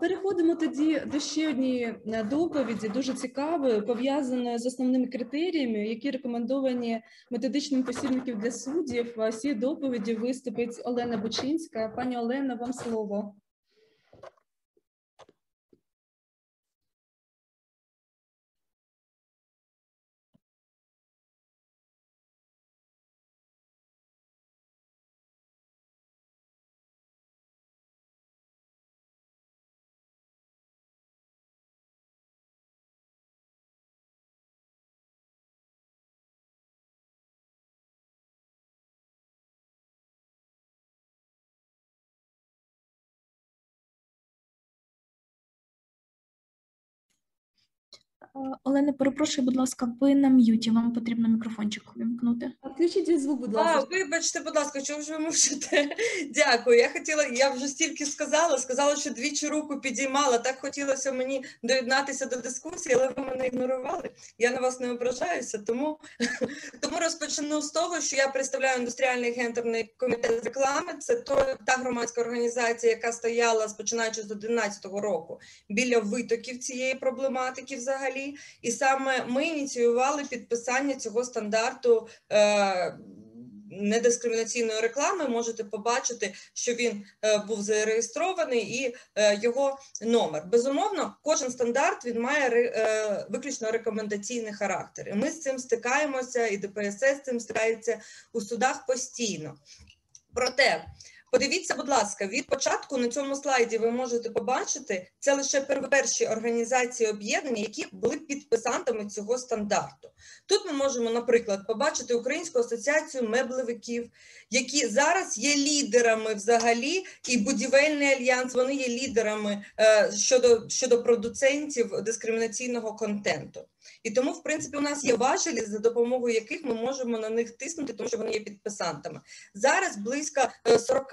Переходимо тоді до ще однієї е, доповіді, дуже цікавої, пов'язаної з основними критеріями, які рекомендовані методичним посібників для суддів. З доповіді виступить Олена Бучинська. Пані Олена, вам слово. Олена, перепрошую, будь ласка, ви на м'юті, вам потрібно мікрофончик увімкнути. Включіть звук, будь ласка. А, вибачте, будь ласка, чого ж ви мовчите? [laughs] Дякую. Я хотіла, я вже стільки сказала, сказала, що двічі руку підіймала. Так хотілося мені доєднатися до дискусії, але ви мене ігнорували. Я на вас не ображаюся, тому, [laughs] тому розпочну з того, що я представляю індустріальний гендерний комітет реклами. Це то, та громадська організація, яка стояла починаючи з 2011 року біля витоків цієї проблематики взагалі. І саме ми ініціювали підписання цього стандарту. Е, Недискримінаційної реклами можете побачити, що він е, був зареєстрований і е, його номер. Безумовно, кожен стандарт він має е, виключно рекомендаційний характер. І ми з цим стикаємося, і ДПСС з цим стикається у судах постійно. Проте, подивіться, будь ласка, від початку на цьому слайді ви можете побачити це лише перші організації об'єднання, які були підписантами цього стандарту. Тут ми можемо, наприклад, побачити Українську асоціацію меблевиків, які зараз є лідерами взагалі, і будівельний альянс. Вони є лідерами е, щодо, щодо продуцентів дискримінаційного контенту. І тому, в принципі, у нас є важелі, за допомогою яких ми можемо на них тиснути, тому що вони є підписантами. Зараз близько е, 40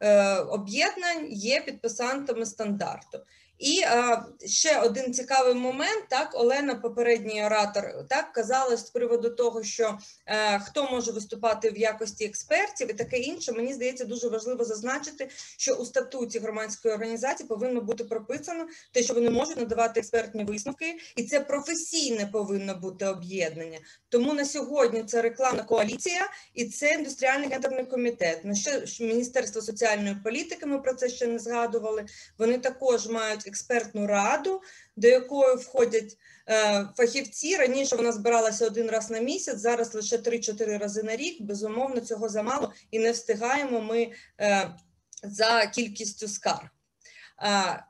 е, об'єднань є підписантами стандарту. І е, ще один цікавий момент, так Олена, попередній оратор, так казала з приводу того, що е, хто може виступати в якості експертів і таке інше. Мені здається, дуже важливо зазначити, що у статуті громадської організації повинно бути прописано те, що вони можуть надавати експертні висновки, і це професійне повинно бути об'єднання. Тому на сьогодні це рекламна коаліція і це індустріальний гендерний комітет. На що Міністерство соціальної політики ми про це ще не згадували. Вони також мають експертну раду, до якої входять е, фахівці. Раніше вона збиралася один раз на місяць, зараз лише 3-4 рази на рік. Безумовно, цього замало і не встигаємо ми е, за кількістю скарг. Е,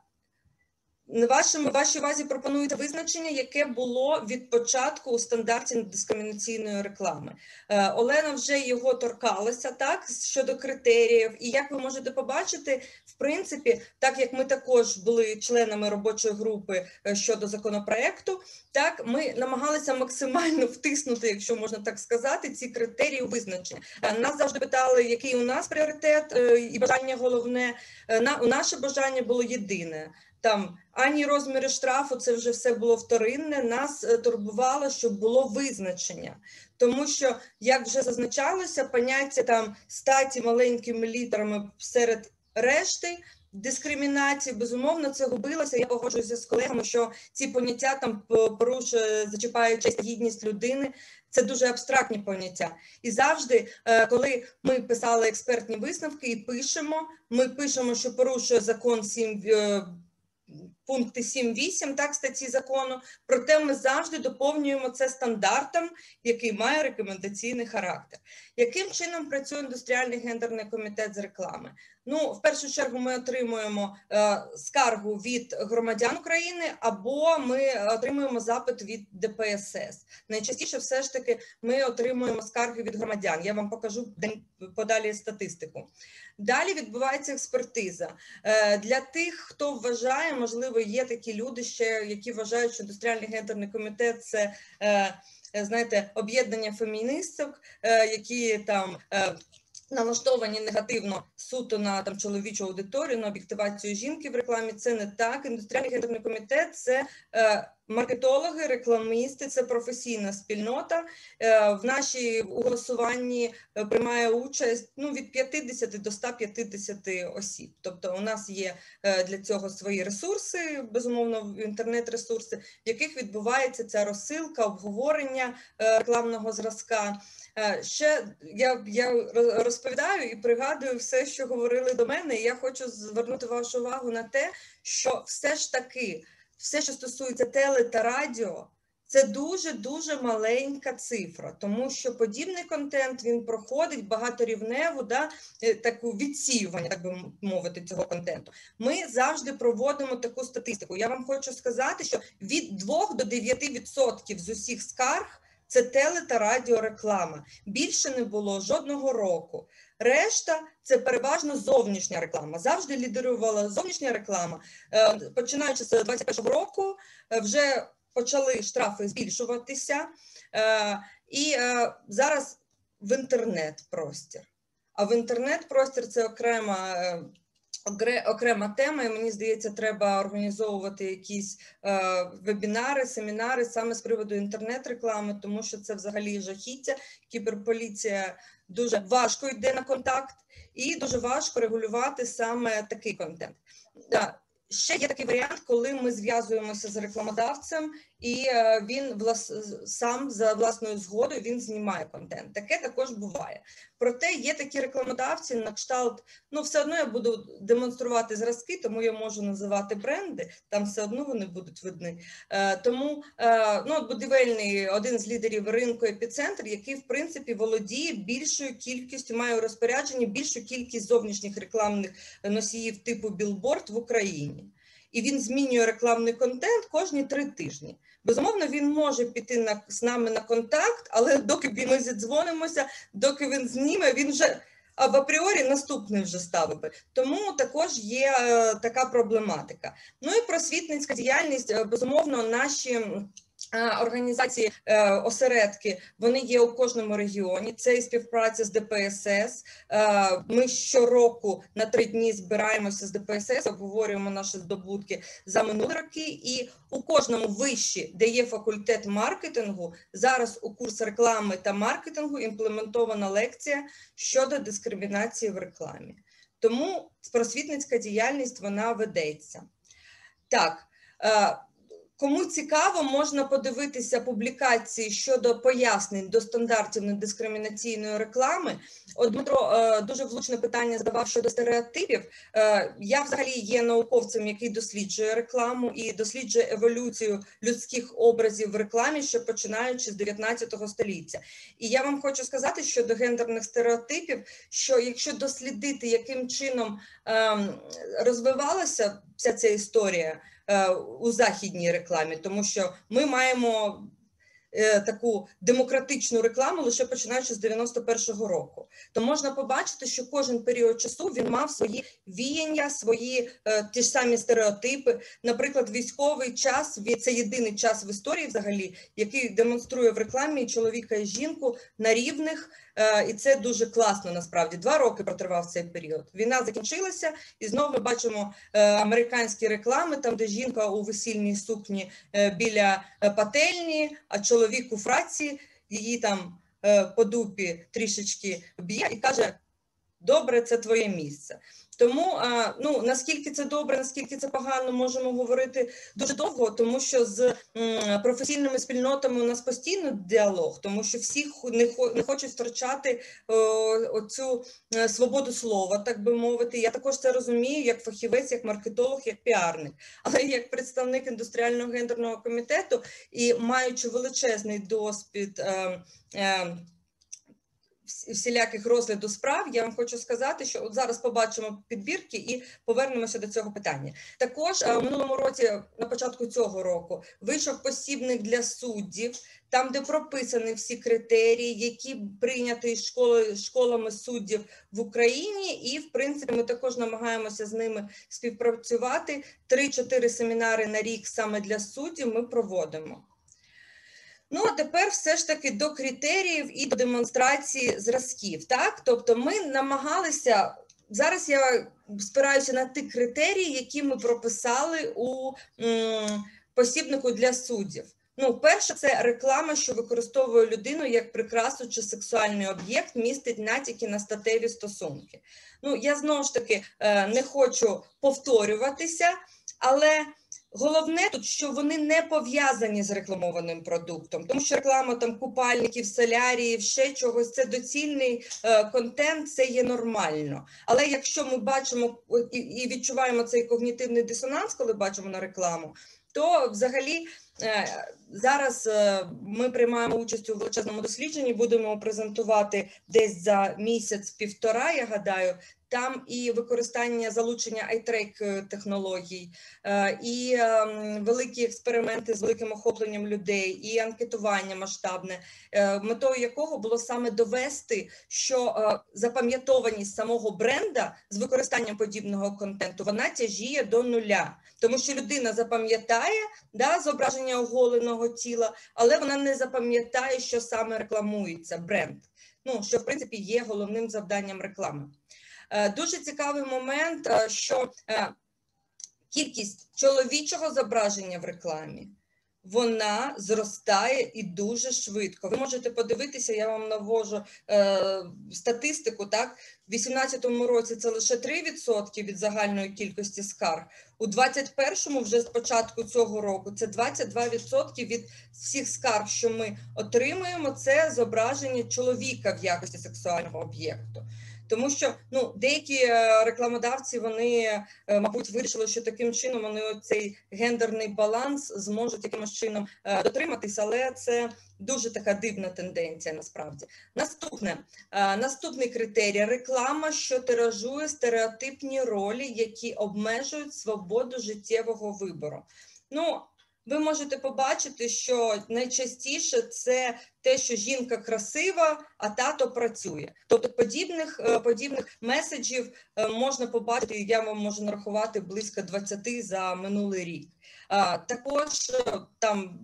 вашому вашій увазі пропонується визначення, яке було від початку у стандарті недискримінаційної реклами. Е, Олена вже його торкалася так щодо критеріїв. І як ви можете побачити, в принципі, так як ми також були членами робочої групи е, щодо законопроекту, так ми намагалися максимально втиснути, якщо можна так сказати, ці критерії у визначення. Е, Нас завжди питали, який у нас пріоритет е, і бажання головне. Е, На наше бажання було єдине. Там ані розміри штрафу, це вже все було вторинне. Нас е, турбувало, щоб було визначення, тому що, як вже зазначалося, поняття там статі маленькими літерами серед решти. Дискримінації, безумовно, це губилося. Я погоджуюся з колегами, що ці поняття там порушує, зачіпають честь гідність людини. Це дуже абстрактні поняття. І завжди, е, коли ми писали експертні висновки і пишемо, ми пишемо, що порушує закон 7 е, пункти 7-8 так статті закону. Проте ми завжди доповнюємо це стандартом, який має рекомендаційний характер. Яким чином працює індустріальний гендерний комітет з реклами? Ну, в першу чергу, ми отримуємо е, скаргу від громадян України або ми отримуємо запит від ДПСС. Найчастіше, все ж таки, ми отримуємо скарги від громадян. Я вам покажу подалі статистику. Далі відбувається експертиза. Е, Для тих, хто вважає, можливо, є такі люди ще, які вважають, що індустріальний гендерний комітет це. е, е, Знаєте, об'єднання феміністок, е, які там налаштовані негативно суто на там чоловічу аудиторію, на об'єктивацію жінки в рекламі. Це не так. Індустріальний гендерний комітет це маркетологи, рекламісти, це професійна спільнота. Е, в нашій голосуванні е, приймає участь ну від 50 до 150 осіб. Тобто, у нас є е, для цього свої ресурси, безумовно, інтернет-ресурси, в яких відбувається ця розсилка, обговорення рекламного зразка. Ще я, я розповідаю і пригадую все, що говорили до мене. Я хочу звернути вашу увагу на те, що все ж таки, все, що стосується теле та радіо, це дуже дуже маленька цифра, тому що подібний контент він проходить багаторівневу, да, е, таку відсіювання, так би мовити, цього контенту. Ми завжди проводимо таку статистику. Я вам хочу сказати, що від 2 до 9% з усіх скарг це теле та радіореклама. Більше не було жодного року. Решта це переважно зовнішня реклама. Завжди лідерувала зовнішня реклама. Е, Починаючи з 21 року, е, вже почали штрафи збільшуватися, е, і зараз в інтернет-простір. А в інтернет-простір це окрема. Окрема тема, і мені здається, треба організовувати якісь е, вебінари, семінари саме з приводу інтернет-реклами, тому що це взагалі жахіття. Кіберполіція дуже важко йде на контакт, і дуже важко регулювати саме такий контент. Ще є такий варіант, коли ми зв'язуємося з рекламодавцем, і е, він влас, сам за власною згодою він знімає контент. Таке також буває. Проте є такі рекламодавці на кшталт. Ну, все одно я буду демонструвати зразки, тому я можу називати бренди. Там все одно вони будуть видні. Е, тому е, ну, будівельний один з лідерів ринку епіцентр, який в принципі володіє більшою кількістю, має у розпорядженні більшу кількість зовнішніх рекламних носіїв типу білборд в Україні. І він змінює рекламний контент кожні три тижні. Безумовно, він може піти на з нами на контакт, але доки ми зідзвонимося, доки він зніме, він вже в апріорі наступний вже ставив би. Тому також є е, така проблематика. Ну і просвітницька діяльність, е, безумовно, наші. Е, Організації е, осередки вони є у кожному регіоні. Це і співпраця з ДПСС. Е, Ми щороку на три дні збираємося з ДПСС, обговорюємо наші здобутки за минулі роки. І у кожному виші, де є факультет маркетингу, зараз у курс реклами та маркетингу імплементована лекція щодо дискримінації в рекламі. Тому просвітницька діяльність вона ведеться. Так. Кому цікаво, можна подивитися публікації щодо пояснень до стандартів недискримінаційної реклами. От Дмитро е, дуже влучне питання задавав щодо стереотипів. Е, Я взагалі є науковцем, який досліджує рекламу і досліджує еволюцію людських образів в рекламі, ще починаючи з 19 століття. І я вам хочу сказати щодо гендерних стереотипів, що якщо дослідити, яким чином ем, розвивалася вся ця історія у західній рекламі, тому що ми маємо е, таку демократичну рекламу лише починаючи з 91-го року, то можна побачити, що кожен період часу він мав свої віяння, свої е, ті ж самі стереотипи. Наприклад, військовий час це єдиний час в історії, взагалі, який демонструє в рекламі чоловіка і жінку на рівних. Е, І це дуже класно. Насправді два роки протривав цей період. Війна закінчилася, і знову ми бачимо е, американські реклами, там де жінка у весільній сукні е, біля пательні, а чоловік у фраці її там по дупі трішечки б'є і каже: Добре, це твоє місце. Тому ну наскільки це добре, наскільки це погано, можемо говорити дуже довго, тому що з професійними спільнотами у нас постійно діалог, тому що всі не, хо- хочуть втрачати оцю е, свободу слова, так би мовити. Я також це розумію як фахівець, як маркетолог, як піарник, але як представник індустріального гендерного комітету і маючи величезний досвід. Е, е, всі- всіляких розгляду справ, я вам хочу сказати, що от зараз побачимо підбірки і повернемося до цього питання. Також е, в минулому році, на початку цього року, вийшов посібник для суддів, там, де прописані всі критерії, які прийняті школою школами суддів в Україні, і в принципі ми також намагаємося з ними співпрацювати. Три-чотири семінари на рік саме для суддів ми проводимо. Ну, а тепер все ж таки до критеріїв і до демонстрації зразків. Так, тобто, ми намагалися зараз. Я спираюся на ті критерії, які ми прописали у м, посібнику для суддів. Ну, перше, це реклама, що використовує людину як прикрасу чи сексуальний об'єкт, містить натяки на статеві стосунки. Ну, я знову ж таки е, не хочу повторюватися, але Головне тут, що вони не пов'язані з рекламованим продуктом, тому що реклама там купальників, соляріїв, ще чогось, це доцільний е, контент, це є нормально. Але якщо ми бачимо і, і відчуваємо цей когнітивний дисонанс, коли бачимо на рекламу, то взагалі е, зараз е, ми приймаємо участь у величезному дослідженні, будемо презентувати десь за місяць-півтора, я гадаю, там і використання залучення айтрек технологій, е, і ем, великі експерименти з великим охопленням людей, і анкетування масштабне, е, метою якого було саме довести, що е, запам'ятованість самого бренда з використанням подібного контенту вона тяжіє до нуля, тому що людина запам'ятає да, зображення оголеного тіла, але вона не запам'ятає, що саме рекламується бренд. Ну що в принципі є головним завданням реклами. Е, Дуже цікавий момент, е, що е, кількість чоловічого зображення в рекламі вона зростає і дуже швидко. Ви можете подивитися, я вам навожу е, статистику. Так, в 2018 році це лише 3% від загальної кількості скарг. У 2021 вже з початку цього року це 22% від всіх скарг, що ми отримуємо. Це зображення чоловіка в якості сексуального об'єкту. Тому що ну деякі е, рекламодавці вони, е, мабуть, вирішили, що таким чином вони цей гендерний баланс зможуть якимось чином е, дотриматись, але це дуже така дивна тенденція. Насправді, наступне наступний критерій реклама, що тиражує стереотипні ролі, які обмежують свободу життєвого вибору. Ну ви можете побачити, що найчастіше це те, що жінка красива, а тато працює. Тобто подібних подібних меседжів можна побачити, я вам можу нарахувати близько 20 за минулий рік. Також там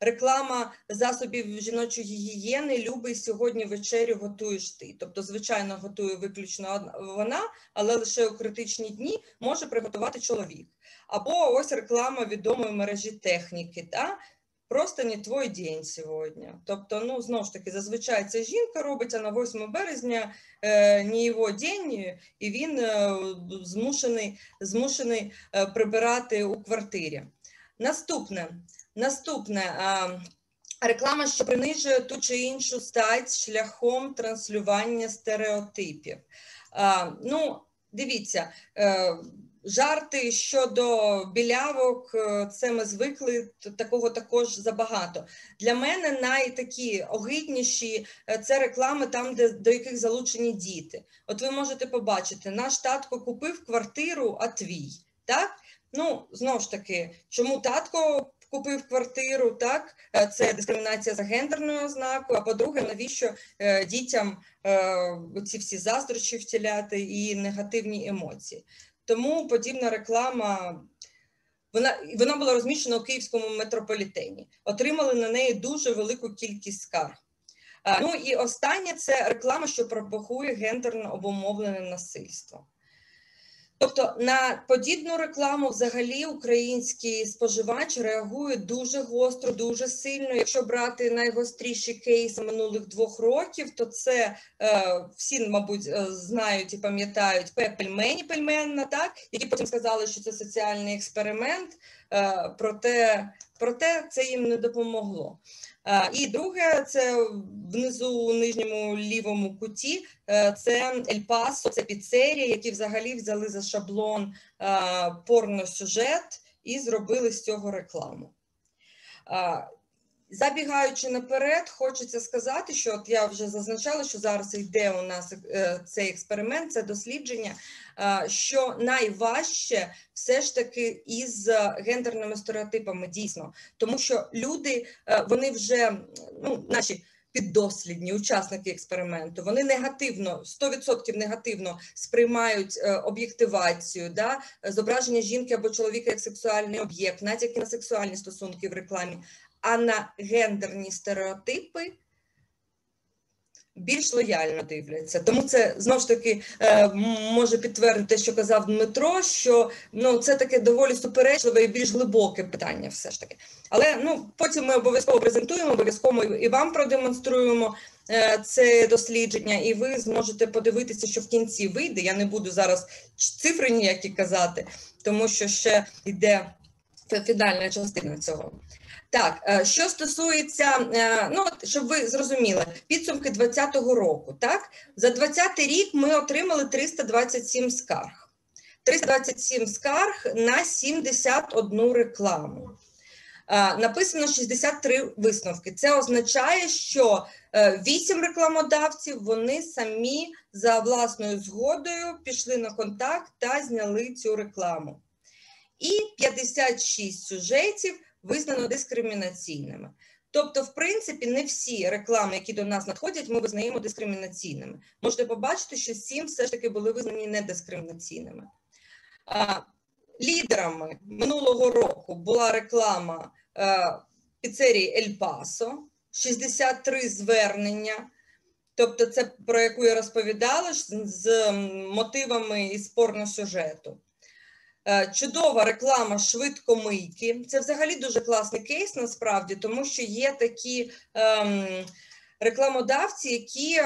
реклама засобів жіночої гігієни любий сьогодні вечерю готуєш ти. Тобто, звичайно, готує виключно вона, але лише у критичні дні може приготувати чоловік. Або ось реклама відомої мережі техніки. Та? Просто не твій день сьогодні. Тобто, ну знову ж таки, зазвичай це жінка робить, а на 8 березня е, не його день, і він е, змушений змушений е, прибирати у квартирі. Наступне, наступне е, реклама, що принижує ту чи іншу стать шляхом транслювання стереотипів. Е, ну, дивіться. Е, Жарти щодо білявок, це ми звикли, такого також забагато. Для мене найтакі огидніші це реклами там, де до яких залучені діти. От ви можете побачити, наш татко купив квартиру, а твій. Так? Ну, знову ж таки, чому татко купив квартиру, так? Це дискримінація за гендерною ознакою. А по-друге, навіщо дітям ці всі заздрощі втіляти і негативні емоції? Тому подібна реклама вона вона була розміщена у київському метрополітені. Отримали на неї дуже велику кількість скарг. Ну і останнє це реклама, що пропагує гендерно обумовлене насильство. Тобто на подібну рекламу взагалі український споживач реагує дуже гостро, дуже сильно. Якщо брати найгостріші кейси минулих двох років, то це е, всі, мабуть, знають і пам'ятають пельмені пельменна, так які потім сказали, що це соціальний експеримент. Е, проте, проте це їм не допомогло. І друге, це внизу у нижньому лівому куті, це Ель Пасо, це піцерія, які взагалі взяли за шаблон порносюжет і зробили з цього рекламу. Забігаючи наперед, хочеться сказати, що от я вже зазначала, що зараз йде у нас цей експеримент, це дослідження, що найважче все ж таки із гендерними стереотипами дійсно, тому що люди вони вже ну, наші. Піддослідні учасники експерименту, вони негативно, 100% негативно сприймають е, об'єктивацію, да, зображення жінки або чоловіка як сексуальний об'єкт, натяки на сексуальні стосунки в рекламі а на гендерні стереотипи більш лояльно дивляться. Тому це знову ж таки може підтвердити, що казав Дмитро, що ну це таке доволі суперечливе і більш глибоке питання, все ж таки. Але ну потім ми обов'язково презентуємо, обов'язково і вам продемонструємо. Це дослідження, і ви зможете подивитися, що в кінці вийде. Я не буду зараз цифри ніякі казати, тому що ще йде фінальна частина цього. Так, що стосується, ну щоб ви зрозуміли, підсумки 2020 року. Так, за 2020 рік ми отримали 327 скарг. 327 скарг на 71 рекламу. А, Написано 63 висновки. Це означає, що 8 рекламодавців вони самі за власною згодою пішли на контакт та зняли цю рекламу. І 56 сюжетів визнано дискримінаційними. Тобто, в принципі, не всі реклами, які до нас надходять, ми визнаємо дискримінаційними. Можете побачити, що 7 все ж таки були визнані недискримінаційними. А, Лідерами минулого року була реклама е, піцерії Ель Пасо, 63 звернення. Тобто, це про яку я розповідала з мотивами і спорного сюжету. Е, чудова реклама швидкомийки. Це взагалі дуже класний кейс насправді, тому що є такі ем, рекламодавці, які,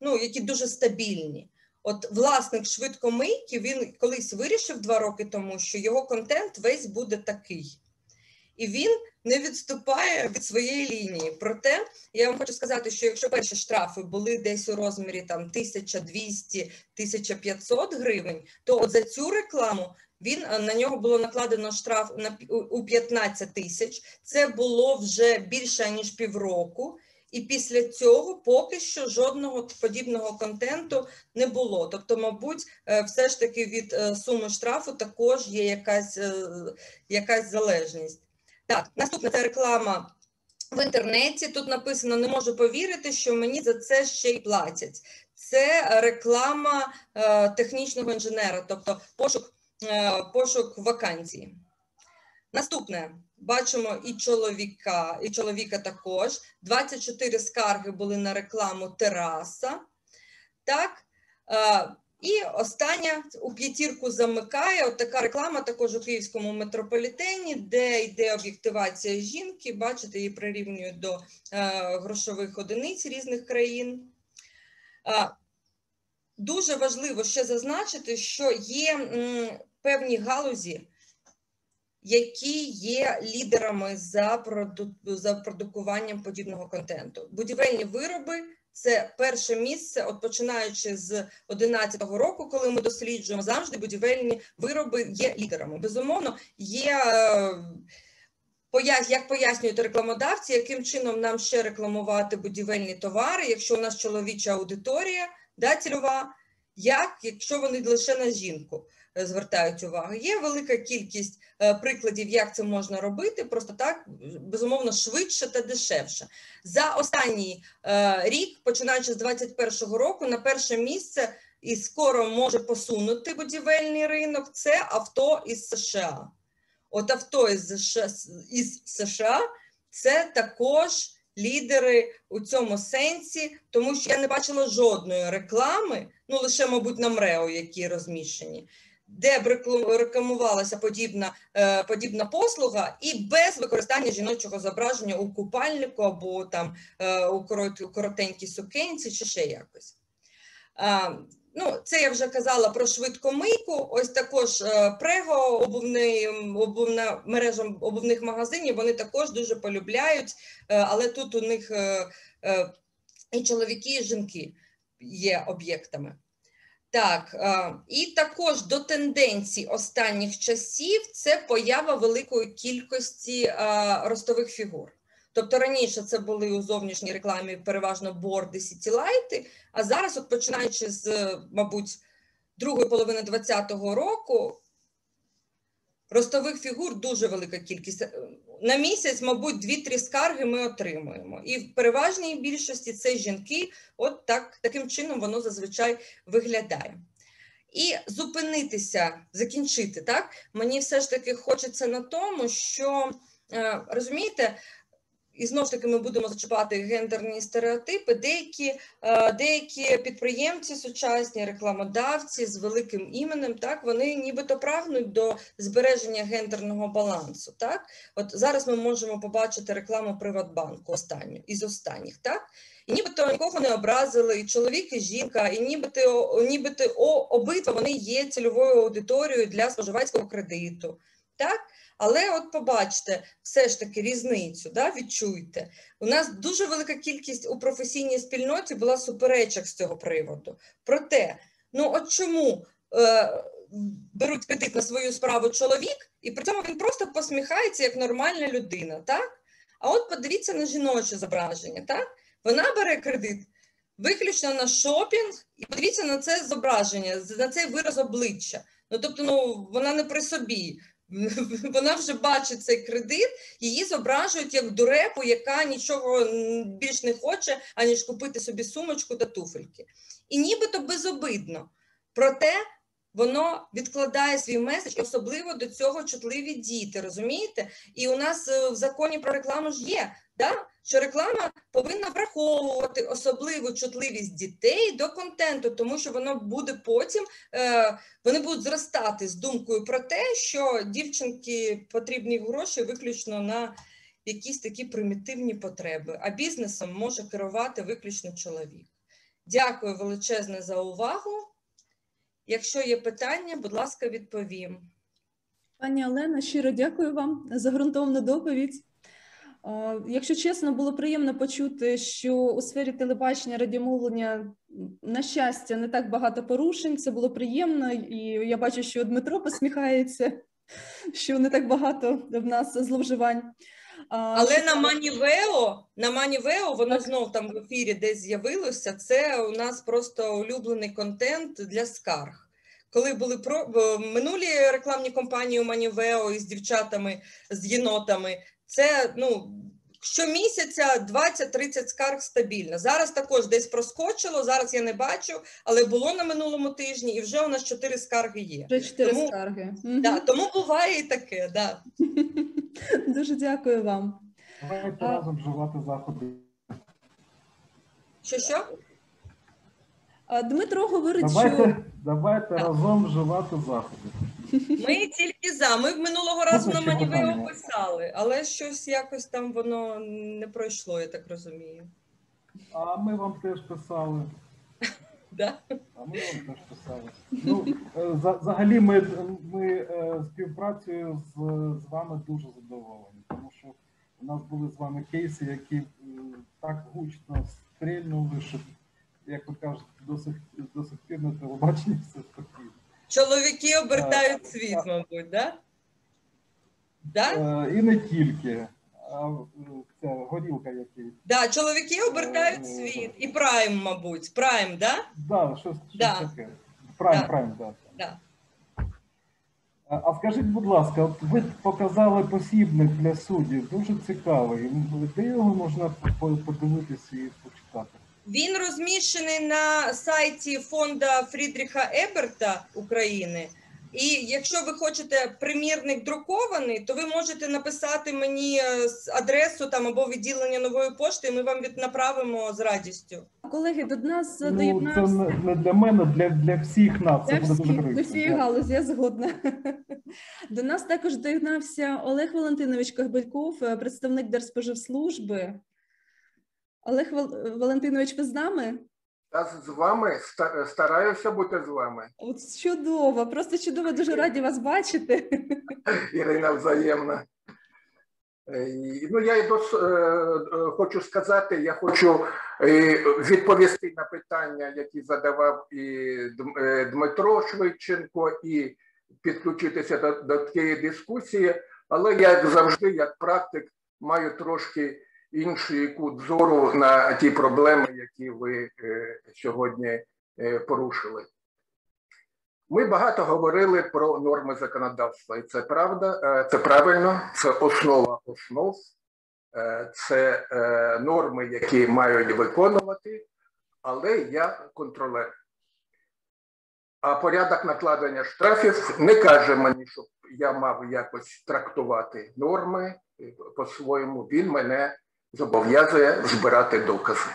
ну, які дуже стабільні. От власник швидкомийки він колись вирішив два роки тому, що його контент весь буде такий. І він не відступає від своєї лінії. Проте я вам хочу сказати, що якщо перші штрафи були десь у розмірі там 1200-1500 гривень, то от за цю рекламу він на нього було накладено штраф на у 15 тисяч. Це було вже більше ніж півроку. І після цього поки що жодного подібного контенту не було. Тобто, мабуть, все ж таки від суми штрафу також є якась, якась залежність. Так, наступна це реклама в інтернеті. Тут написано: не можу повірити, що мені за це ще й платять. Це реклама технічного інженера, тобто пошук, пошук вакансій. Наступне. Бачимо і чоловіка, і чоловіка також. 24 скарги були на рекламу тераса. Так. І остання у п'ятірку замикає от така реклама також у київському метрополітені, де йде об'єктивація жінки. Бачите, її прирівнюють до грошових одиниць різних країн. Дуже важливо ще зазначити, що є певні галузі які є лідерами за проду... за продукуванням подібного контенту. Будівельні вироби це перше місце, от починаючи з 2011 року, коли ми досліджуємо завжди будівельні вироби є лідерами. Безумовно, є. Як пояснюють рекламодавці, яким чином нам ще рекламувати будівельні товари, якщо у нас чоловіча аудиторія, да, цільова, як якщо вони лише на жінку звертають увагу. Є велика кількість прикладів, як це можна робити, просто так, безумовно, швидше та дешевше. За останній рік, починаючи з 2021 року, на перше місце і скоро може посунути будівельний ринок це авто із США. От авто із США, із США це також лідери у цьому сенсі, тому що я не бачила жодної реклами, ну лише, мабуть, на МРЕО, які розміщені, де б рекламувалася подібна, подібна послуга, і без використання жіночого зображення у купальнику або там у коротенькій сукенці, чи ще якось. Ну, це я вже казала про швидкомийку. Ось також прего, обувний, обувна мережа обувних магазинів. Вони також дуже полюбляють, але тут у них і чоловіки, і жінки є об'єктами. Так, і також до тенденцій останніх часів це поява великої кількості ростових фігур. Тобто раніше це були у зовнішній рекламі переважно борди, сітілайти, а зараз, от починаючи з, мабуть, другої половини 2020 року, ростових фігур дуже велика кількість. На місяць, мабуть, 2-3 скарги ми отримуємо. І в переважній більшості це жінки, от так, таким чином воно зазвичай виглядає. І зупинитися, закінчити, так, мені все ж таки хочеться на тому, що, розумієте, і знову ж таки ми будемо зачіпати гендерні стереотипи. Деякі деякі підприємці, сучасні рекламодавці з великим іменем, так вони нібито прагнуть до збереження гендерного балансу. Так, от зараз ми можемо побачити рекламу Приватбанку останню із останніх, так. І нібито нікого не образили, і чоловік, і жінка, і нібито, нібито обидва вони є цільовою аудиторією для споживацького кредиту. Так? Але от побачите, все ж таки різницю, да, відчуйте. У нас дуже велика кількість у професійній спільноті була суперечок з цього приводу. Проте, ну от чому е, беруть кредит на свою справу чоловік, і при цьому він просто посміхається як нормальна людина, так? А от подивіться на жіноче зображення, так? Вона бере кредит виключно на шопінг, і подивіться на це зображення, на цей вираз обличчя. Ну тобто, ну вона не при собі. [laughs] Вона вже бачить цей кредит, її зображують як дурепу, яка нічого більш не хоче, аніж купити собі сумочку та туфельки. І нібито безобидно. Проте воно відкладає свій меседж, особливо до цього чутливі діти, розумієте? І у нас е, в законі про рекламу ж є, да? що реклама повинна враховувати особливу чутливість дітей до контенту, тому що воно буде потім, е, вони будуть зростати з думкою про те, що дівчинки потрібні гроші виключно на якісь такі примітивні потреби, а бізнесом може керувати виключно чоловік. Дякую величезне за увагу. Якщо є питання, будь ласка, відповім. Пані Олена, щиро дякую вам за ґрунтовну доповідь. Якщо чесно, було приємно почути, що у сфері телебачення радіомовлення, на щастя, не так багато порушень. Це було приємно, і я бачу, що Дмитро посміхається, що не так багато в нас зловживань. Але на Манівео, на Манівео, воно знов там в ефірі десь з'явилося. Це у нас просто улюблений контент для скарг. Коли були про минулі рекламні кампанії у Манівео із дівчатами, з єнотами, це ну. Щомісяця 20-30 скарг стабільно. Зараз також десь проскочило, зараз я не бачу, але було на минулому тижні, і вже у нас 4 скарги є. Вже чотири Тому- скарги. Да, тому буває і таке, да. [laughs] Дуже дякую вам. Давайте разом вживати заходи. Що що? Дмитро говорить, що Давайте, давайте разом вживати заходи. Ми тільки за. Ми минулого разу на ще Moneyveo але щось якось там воно не пройшло, я так розумію. А ми вам теж писали. [laughs] Да? А ми вам теж писали. Ну, е, взагалі, ми, ми е, співпрацею з, з вами дуже задоволені, тому що у нас були з вами кейси, які так гучно стрільнули, що, як ви кажете, до сих, до сих пір на телебаченні все спокійно. Чоловіки обертають світ, мабуть, да? Да? Е, І не тільки. А е, ця горілка який. Да, чоловіки обертають світ. І прайм, мабуть. Прайм, да? Да, щось, щось Да. таке. Прайм, Да. прайм, да. Да. А а скажіть, будь ласка, от ви показали посібник для суддів, дуже цікавий. Де його можна подивитися і почитати? Він розміщений на сайті фонда Фрідріха Еберта України. І якщо ви хочете примірник друкований, то ви можете написати мені е, адресу там або відділення нової пошти, і ми вам від направимо з радістю. колеги до нас Ну, це доєднався. не, не для мене, для, для всіх нас. Для Це буде всіх, для корисно. всієї галузі, я згодна. До нас також доєднався Олег Валентинович Кагбельков, е, представник Держспоживслужби. Олег Вал- Валентинович, ви з нами? Я з вами стараюся бути з вами. От чудово, просто чудово, дуже раді вас бачити. Ірина взаємна. Е, Ну, я й дос, е, е, хочу сказати, я хочу відповісти на питання, які задавав і Дмитро Швидченко, і підключитися до, до тієї дискусії. Але я, як завжди, як практик, маю трошки інший кут зору на ті проблеми, які ви е, сьогодні е, порушили. Ми багато говорили про норми законодавства, і це правда, е, це правильно, це основа основ, це норми, які мають виконувати, але я контролер. А порядок накладення штрафів не каже мені, щоб я мав якось трактувати норми по-своєму. Він мене зобов'язує збирати докази.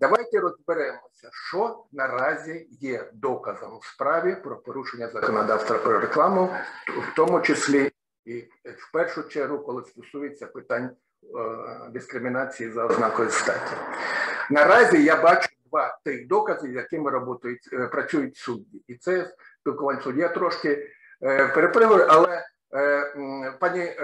Давайте розберемося, що наразі є доказом в справі про порушення законодавства про рекламу, в тому числі і в першу чергу, коли стосується питань е, дискримінації за ознакою статі. Наразі я бачу два тих докази, з якими роботають, е, працюють судді. І це спілкування судді. Я трошки е, перепривую, але пані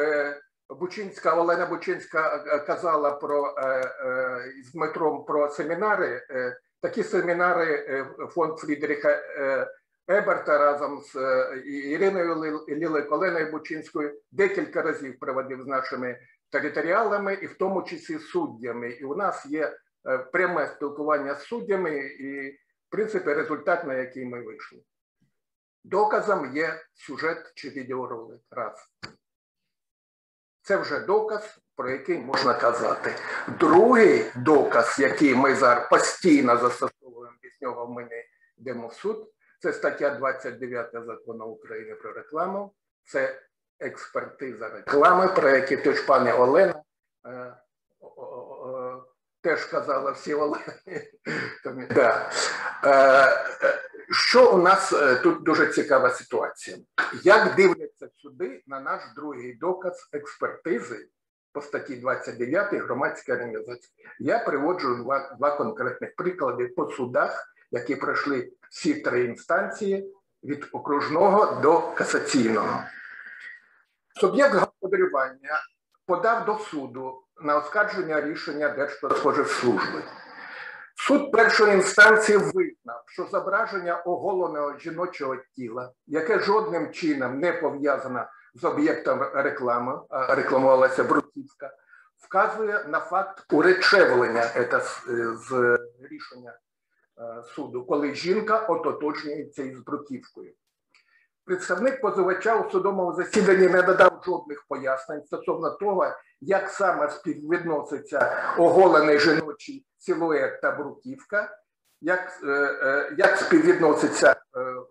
Бучинська, Олена Бучинська е, казала про е, е, з Дмитром про семінари. Е, Такі семінари е, фонд Фрідріха е, Еберта разом з е, Іриною Лілою Коленою Бучинською декілька разів проводив з нашими територіалами, і в тому числі суддями. І у нас є е, пряме спілкування з суддями, і, в принципі, результат, на який ми вийшли. Доказом є сюжет чи відеоролик. Раз. Це вже доказ, про який можна казати. Другий доказ, який ми зараз постійно застосовуємо, без нього ми не йдемо в суд, це стаття 29 закону України про рекламу. Це експертиза реклами, про які теж пані Олена е, теж казала всі Олени. [laughs] да. Е, що у нас е, тут дуже цікава ситуація? Як дивляться сюди на наш другий доказ експертизи по статті 29 громадська організація? Я приводжу два, два конкретних приклади по судах, які пройшли всі три інстанції від окружного до касаційного. Суб'єкт господарювання подав до суду на оскарження рішення Держпродспоживслужби. Суд першої інстанції визнав, що зображення оголеного жіночого тіла, яке жодним чином не пов'язане з об'єктом реклами, рекламувалася Бруківська, вказує на факт уречевлення з рішення е, суду, коли жінка ототожнюється із Бруківкою. Представник позивача у судовому засіданні не надав жодних пояснень стосовно того, як саме співвідноситься оголений жіночий силует та бруківка, як е, е, як співвідноситься е,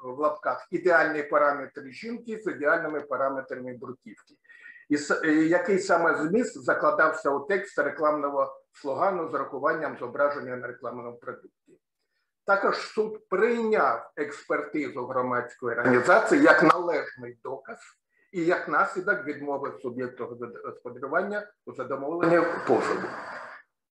в лапках ідеальні параметри жінки з ідеальними параметрами бруківки, і який саме зміст закладався у текст рекламного слогану з рахуванням зображення на рекламному продукті. Також суд прийняв експертизу громадської організації як належний доказ і як наслідок відмови суб'єкту господарювання у задоволенні позову.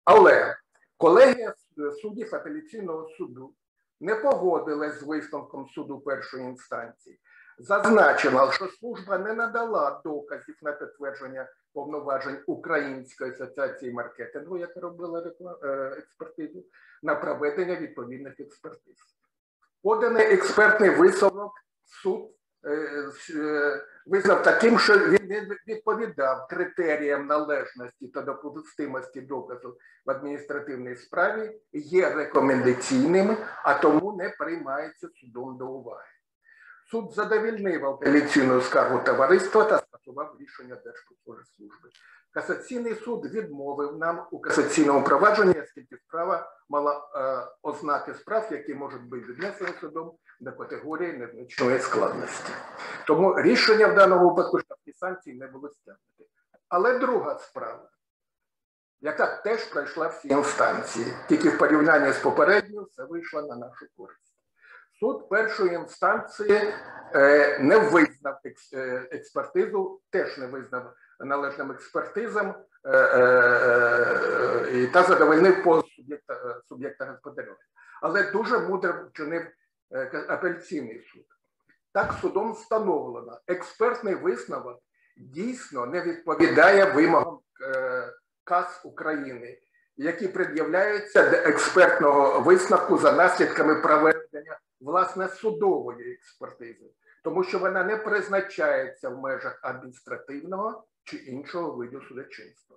Але колегія суддів апеляційного суду не погодилась з висновком суду першої інстанції. Зазначила, що служба не надала доказів на підтвердження повноважень Української асоціації маркетингу, яка робила е, експертизу, на проведення відповідних експертиз. Поданий експертний висновок суд е, е, визнав таким, що він не відповідав критеріям належності та допустимості доказу в адміністративній справі, є рекомендаційним, а тому не приймається судом до уваги. Суд задовільнив апеляційну скаргу товариства та скасував рішення Держпродспоживслужби. Касаційний суд відмовив нам у касаційному провадженні, оскільки справа мала е, ознаки справ, які можуть бути віднесені судом до категорії незначної складності. Тому рішення в даному випадку штрафні санкції не було стягнути. Але друга справа, яка теж пройшла всі інстанції, тільки в порівнянні з попередньою все вийшло на нашу користь. Суд першої інстанції е, не визнав е, експертизу, теж не визнав належним експертизам е, та задовольнив по суб'єкта суб'єкта господарювання. Але дуже мудро вчинив апеляційний суд. Так судом встановлено, експертний висновок дійсно не відповідає вимогам КАС України, які пред'являються до експертного висновку за наслідками проведення власне судової експертизи, тому що вона не призначається в межах адміністративного чи іншого виду судочинства.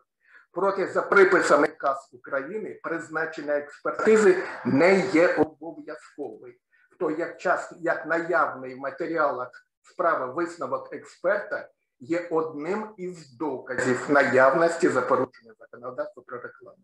Проте, за приписами КАС України, призначення експертизи не є обов'язковим. То як час, як наявний в матеріалах справи висновок експерта є одним із доказів наявності за порушення законодавства про рекламу.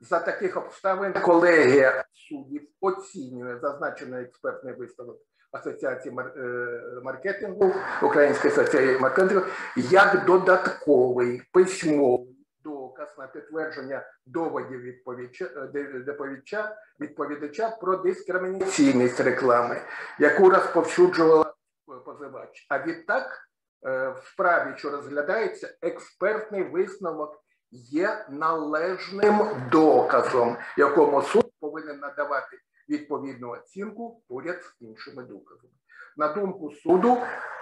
За таких обставин колегія суддів оцінює зазначений експертний висновок Асоціації е, маркетингу, Української асоціації маркетингу як додатковий письмовий доказ на підтвердження доводів відповідача, відповідача про дискримінаційність реклами, яку розповсюджувала позивач. А відтак е, в справі, що розглядається, експертний висновок є належним доказом, якому суд повинен надавати відповідну оцінку поряд з іншими доказами. На думку суду,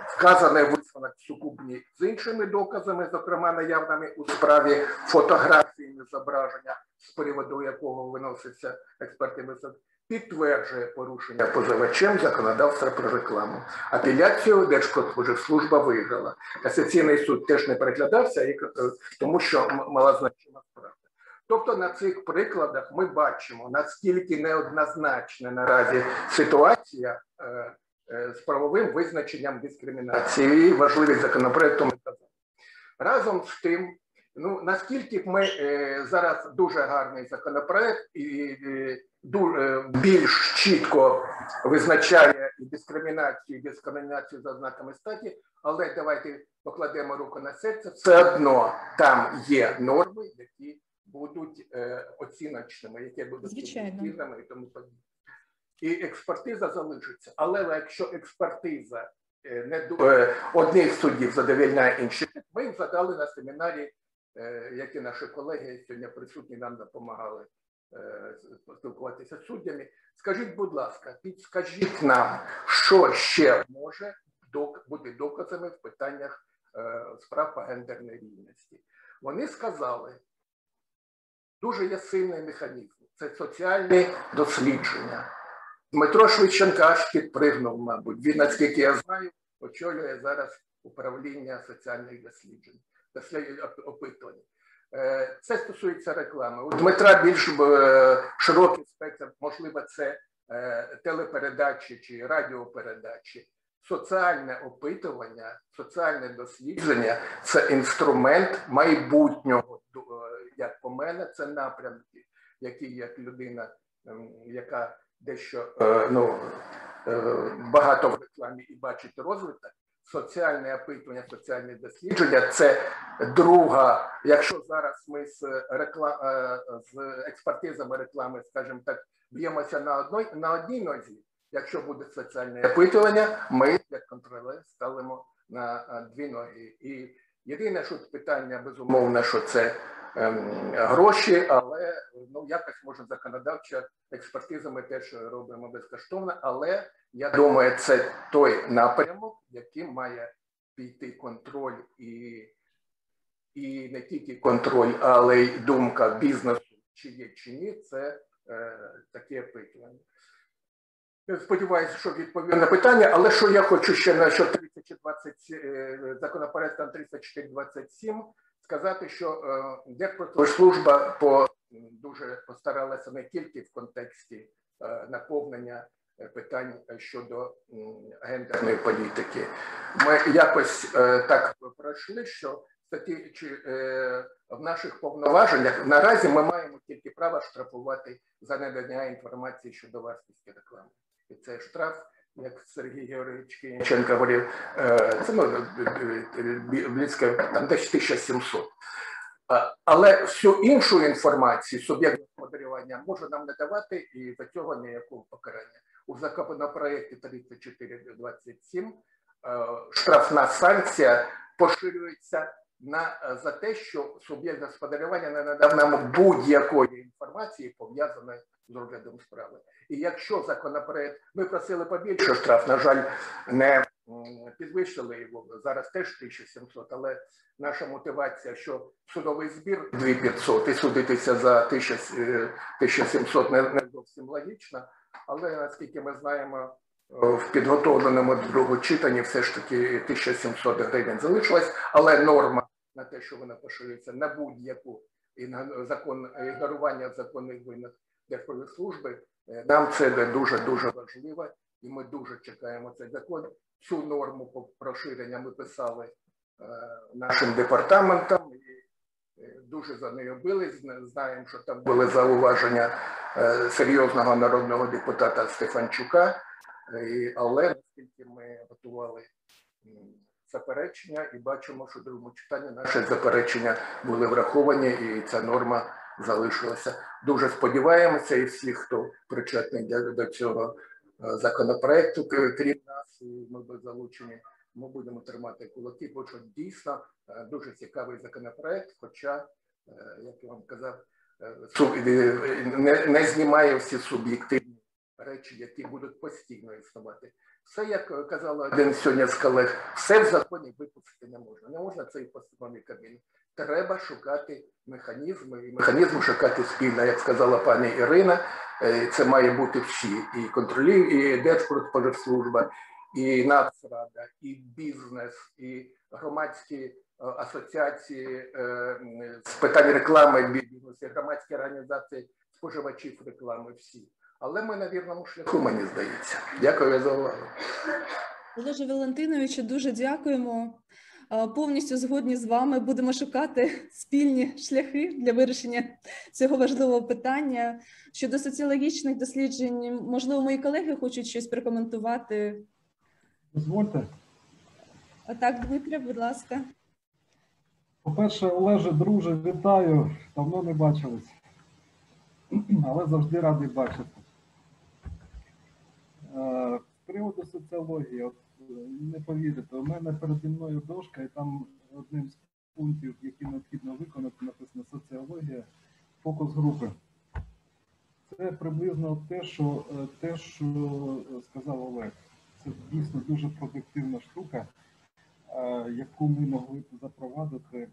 вказаний висновок сукупні з іншими доказами, зокрема наявними у справі фотографії зображення, з приводу якого виноситься експертний висновок, підтверджує порушення позивачем законодавства про рекламу. Апеляцію Держпродспоживслужба виграла. Касаційний суд теж не переглядався, е, тому що мала значима справа. Тобто на цих прикладах ми бачимо, наскільки неоднозначна наразі ситуація е, з правовим визначенням дискримінації важливість законопроекту ми. Разом з тим, ну наскільки ми е, зараз дуже гарний законопроект і е, дуже більш чітко визначає дискримінацію, дискримінацію за знаками статі, але давайте покладемо руку на серце, все одно там є норми, які будуть е, оціночними, які будуть суб'єктивними і тому подібне. І експертиза залишиться. Але якщо експертиза е, не е, одних суддів задовільняє інших, ми їм задали на семінарі, е, які наші колеги сьогодні присутні нам допомагали е, спілкуватися з суддями. Скажіть, будь ласка, підскажіть нам, що ще може бути доказами в питаннях е, справ по гендерній рівності. Вони сказали, дуже є сильний механізм. Це соціальні дослідження. Дмитро Швидченка підпригнув, мабуть. Він, наскільки я знаю, очолює зараз управління соціальних досліджень, опитувань. Це стосується реклами. У Дмитра більш широкий спектр, можливо, це телепередачі чи радіопередачі. Соціальне опитування, соціальне дослідження це інструмент майбутнього як по мене, це напрямки, які як людина, ем, яка дещо е, ну, е, багато в рекламі і бачить розвиток. Соціальне опитування, соціальне дослідження це друга. Якщо зараз ми з реклам е, з експертизами реклами, скажімо так, б'ємося на одній на одній нозі. Якщо буде соціальне опитування, ми як контролер ставимо на дві ноги. І єдине, що питання безумовно, що це гроші, але ну якось може законодавча експертиза ми теж робимо безкоштовно. Але я думаю, це той напрямок, яким має піти контроль і і не тільки контроль, але й думка бізнесу, чи є чи ні, це е, таке опитування. Сподіваюся, що відповів на питання, але що я хочу ще на що 3420 е, законопроектом 3427 сказати, що е, Держпродслужба по дуже постаралася не тільки в контексті е, наповнення е, питань щодо гендерної політики. Ми якось так пройшли, що статті чи в наших повноваженнях наразі ми маємо тільки право штрафувати за надання інформації щодо вартості реклами. І це штраф як Сергій Георгійович Кінченко говорив, це ну, близько там десь 1700. Але всю іншу інформацію суб'єкт господарювання може нам не давати і за цього ніякого покарання. У законопроєкті 3427 штрафна санкція поширюється на за те, що суб'єкт господарювання не надав нам будь-якої інформації пов'язаної з розглядом справи. І якщо законопроект, ми просили побільше штраф, на жаль, не підвищили його, зараз теж 1700, але наша мотивація, що судовий збір 2500 і судитися за 1700 не, не зовсім логічно, але наскільки ми знаємо, в підготовленому другому читанні все ж таки 1700 гривень залишилось, але норма на те, що вона поширюється на будь-яку закон ігнорування законних винних Держпродслужби, е, нам це дуже дуже важливо, і ми дуже чекаємо цей закон. Цю норму по проширення ми писали е, нашим департаментам і е, дуже за нею бились. Знаємо, що там були зауваження серйозного народного депутата Стефанчука, але наскільки ми готували заперечення і бачимо, що в другому читанні наші заперечення були враховані, і ця норма залишилася. Дуже сподіваємося, і всі, хто причетний до цього е, законопроекту, крім нас, і ми були залучені. Ми будемо тримати кулаки, бо що дійсно е, дуже цікавий законопроект. Хоча, е, як я вам казав, не, не знімає всі суб'єктивні речі, які будуть постійно існувати. Все, як казав один сьогодні з колег, все в законі випустити не можна. Не можна це і Кабміну. треба шукати механізми і механізм шукати спільно, як сказала пані Ірина. е, Це має бути всі і контролі, і Держпродспоживслужба, і Нацрада, і бізнес, і громадські е, асоціації е, з питань реклами бізнесу, громадські організації споживачів реклами. Всі, але ми на вірному шляху, мені здається. Дякую за увагу. Олеже Валентиновичу, дуже дякуємо. Повністю згодні з вами будемо шукати спільні шляхи для вирішення цього важливого питання. Щодо соціологічних досліджень, можливо, мої колеги хочуть щось прокоментувати. Дозвольте. Так, Дмитре, будь ласка. По-перше, Олеже, друже, вітаю. Давно не бачились, але завжди радий бачити. Е, З приводу соціології, от, е, не повірите, у мене переді мною дошка, і там одним з пунктів, які необхідно виконати, написано соціологія, фокус групи. Це приблизно те, що, е, те, що сказав Олег. Це дійсно дуже продуктивна штука, яку ми могли б запровадити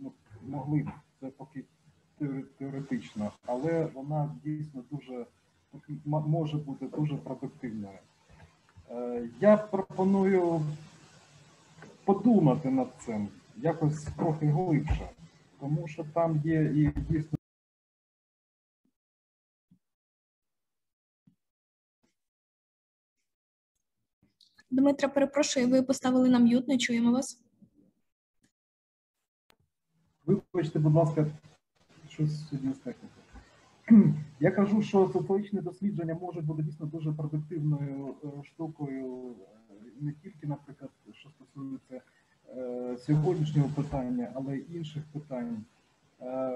ну, могли б, це поки теоретично, але вона дійсно дуже може бути дуже продуктивною. Е, Я пропоную подумати над цим якось трохи глибше, тому що там є і дійсно. Дмитра, перепрошую, ви поставили на м'ют, не чуємо вас. Вибачте, будь ласка, щось сьогодні з технікою. Я кажу, що соціологічні дослідження можуть бути дійсно дуже продуктивною е, штукою, е, не тільки, наприклад, що стосується е, сьогоднішнього питання, але й інших питань.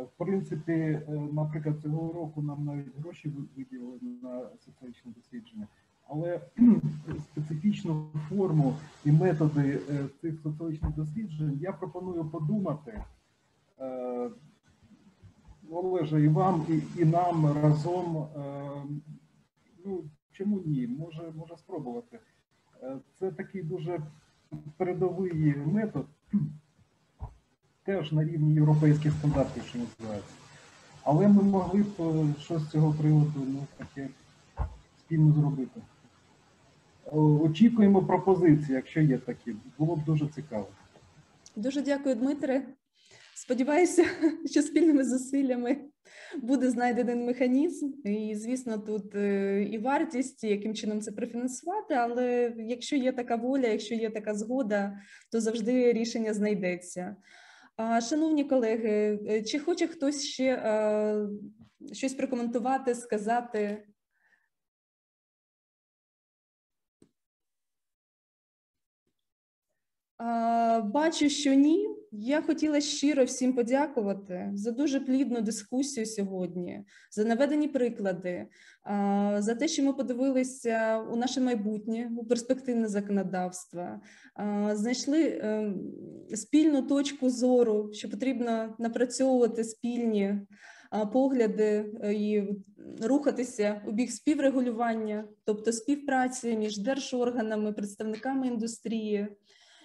В принципі, наприклад, цього року нам навіть гроші виділили на соціологічні дослідження, але специфічну форму і методи цих соціологічних досліджень я пропоную подумати. Олеже, і вам, і, і нам разом. е, Ну, чому ні? Може, може спробувати. Е, Це такий дуже передовий метод, теж на рівні європейських стандартів, що називається. Але ми могли б е, щось з цього приводу ну, таке спільно зробити. Очікуємо пропозиції, якщо є такі. Було б дуже цікаво. Дуже дякую, Дмитре. Сподіваюся, [laughs] що спільними зусиллями буде знайдений механізм, і звісно, тут е, і вартість, яким чином це профінансувати. Але якщо є така воля, якщо є така згода, то завжди рішення знайдеться. Шановні колеги, е, чи хоче хтось ще е, щось прокоментувати, сказати? Бачу, що ні. Я хотіла щиро всім подякувати за дуже плідну дискусію сьогодні, за наведені приклади, за те, що ми подивилися у наше майбутнє, у перспективне законодавство, знайшли е, спільну точку зору, що потрібно напрацьовувати спільні погляди е, і рухатися у бік співрегулювання, тобто співпраці між держорганами, представниками індустрії.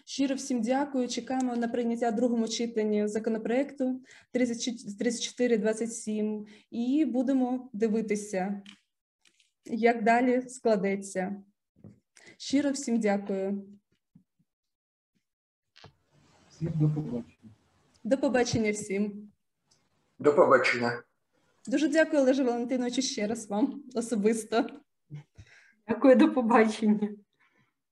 Щиро всім дякую. Чекаємо на прийняття в другому читанні законопроекту 3427 і будемо дивитися, як далі складеться. Щиро всім дякую. Всім до побачення. До побачення всім. До побачення. Дуже дякую, Олеже Валентиновичу, ще раз вам особисто. Дякую, до побачення.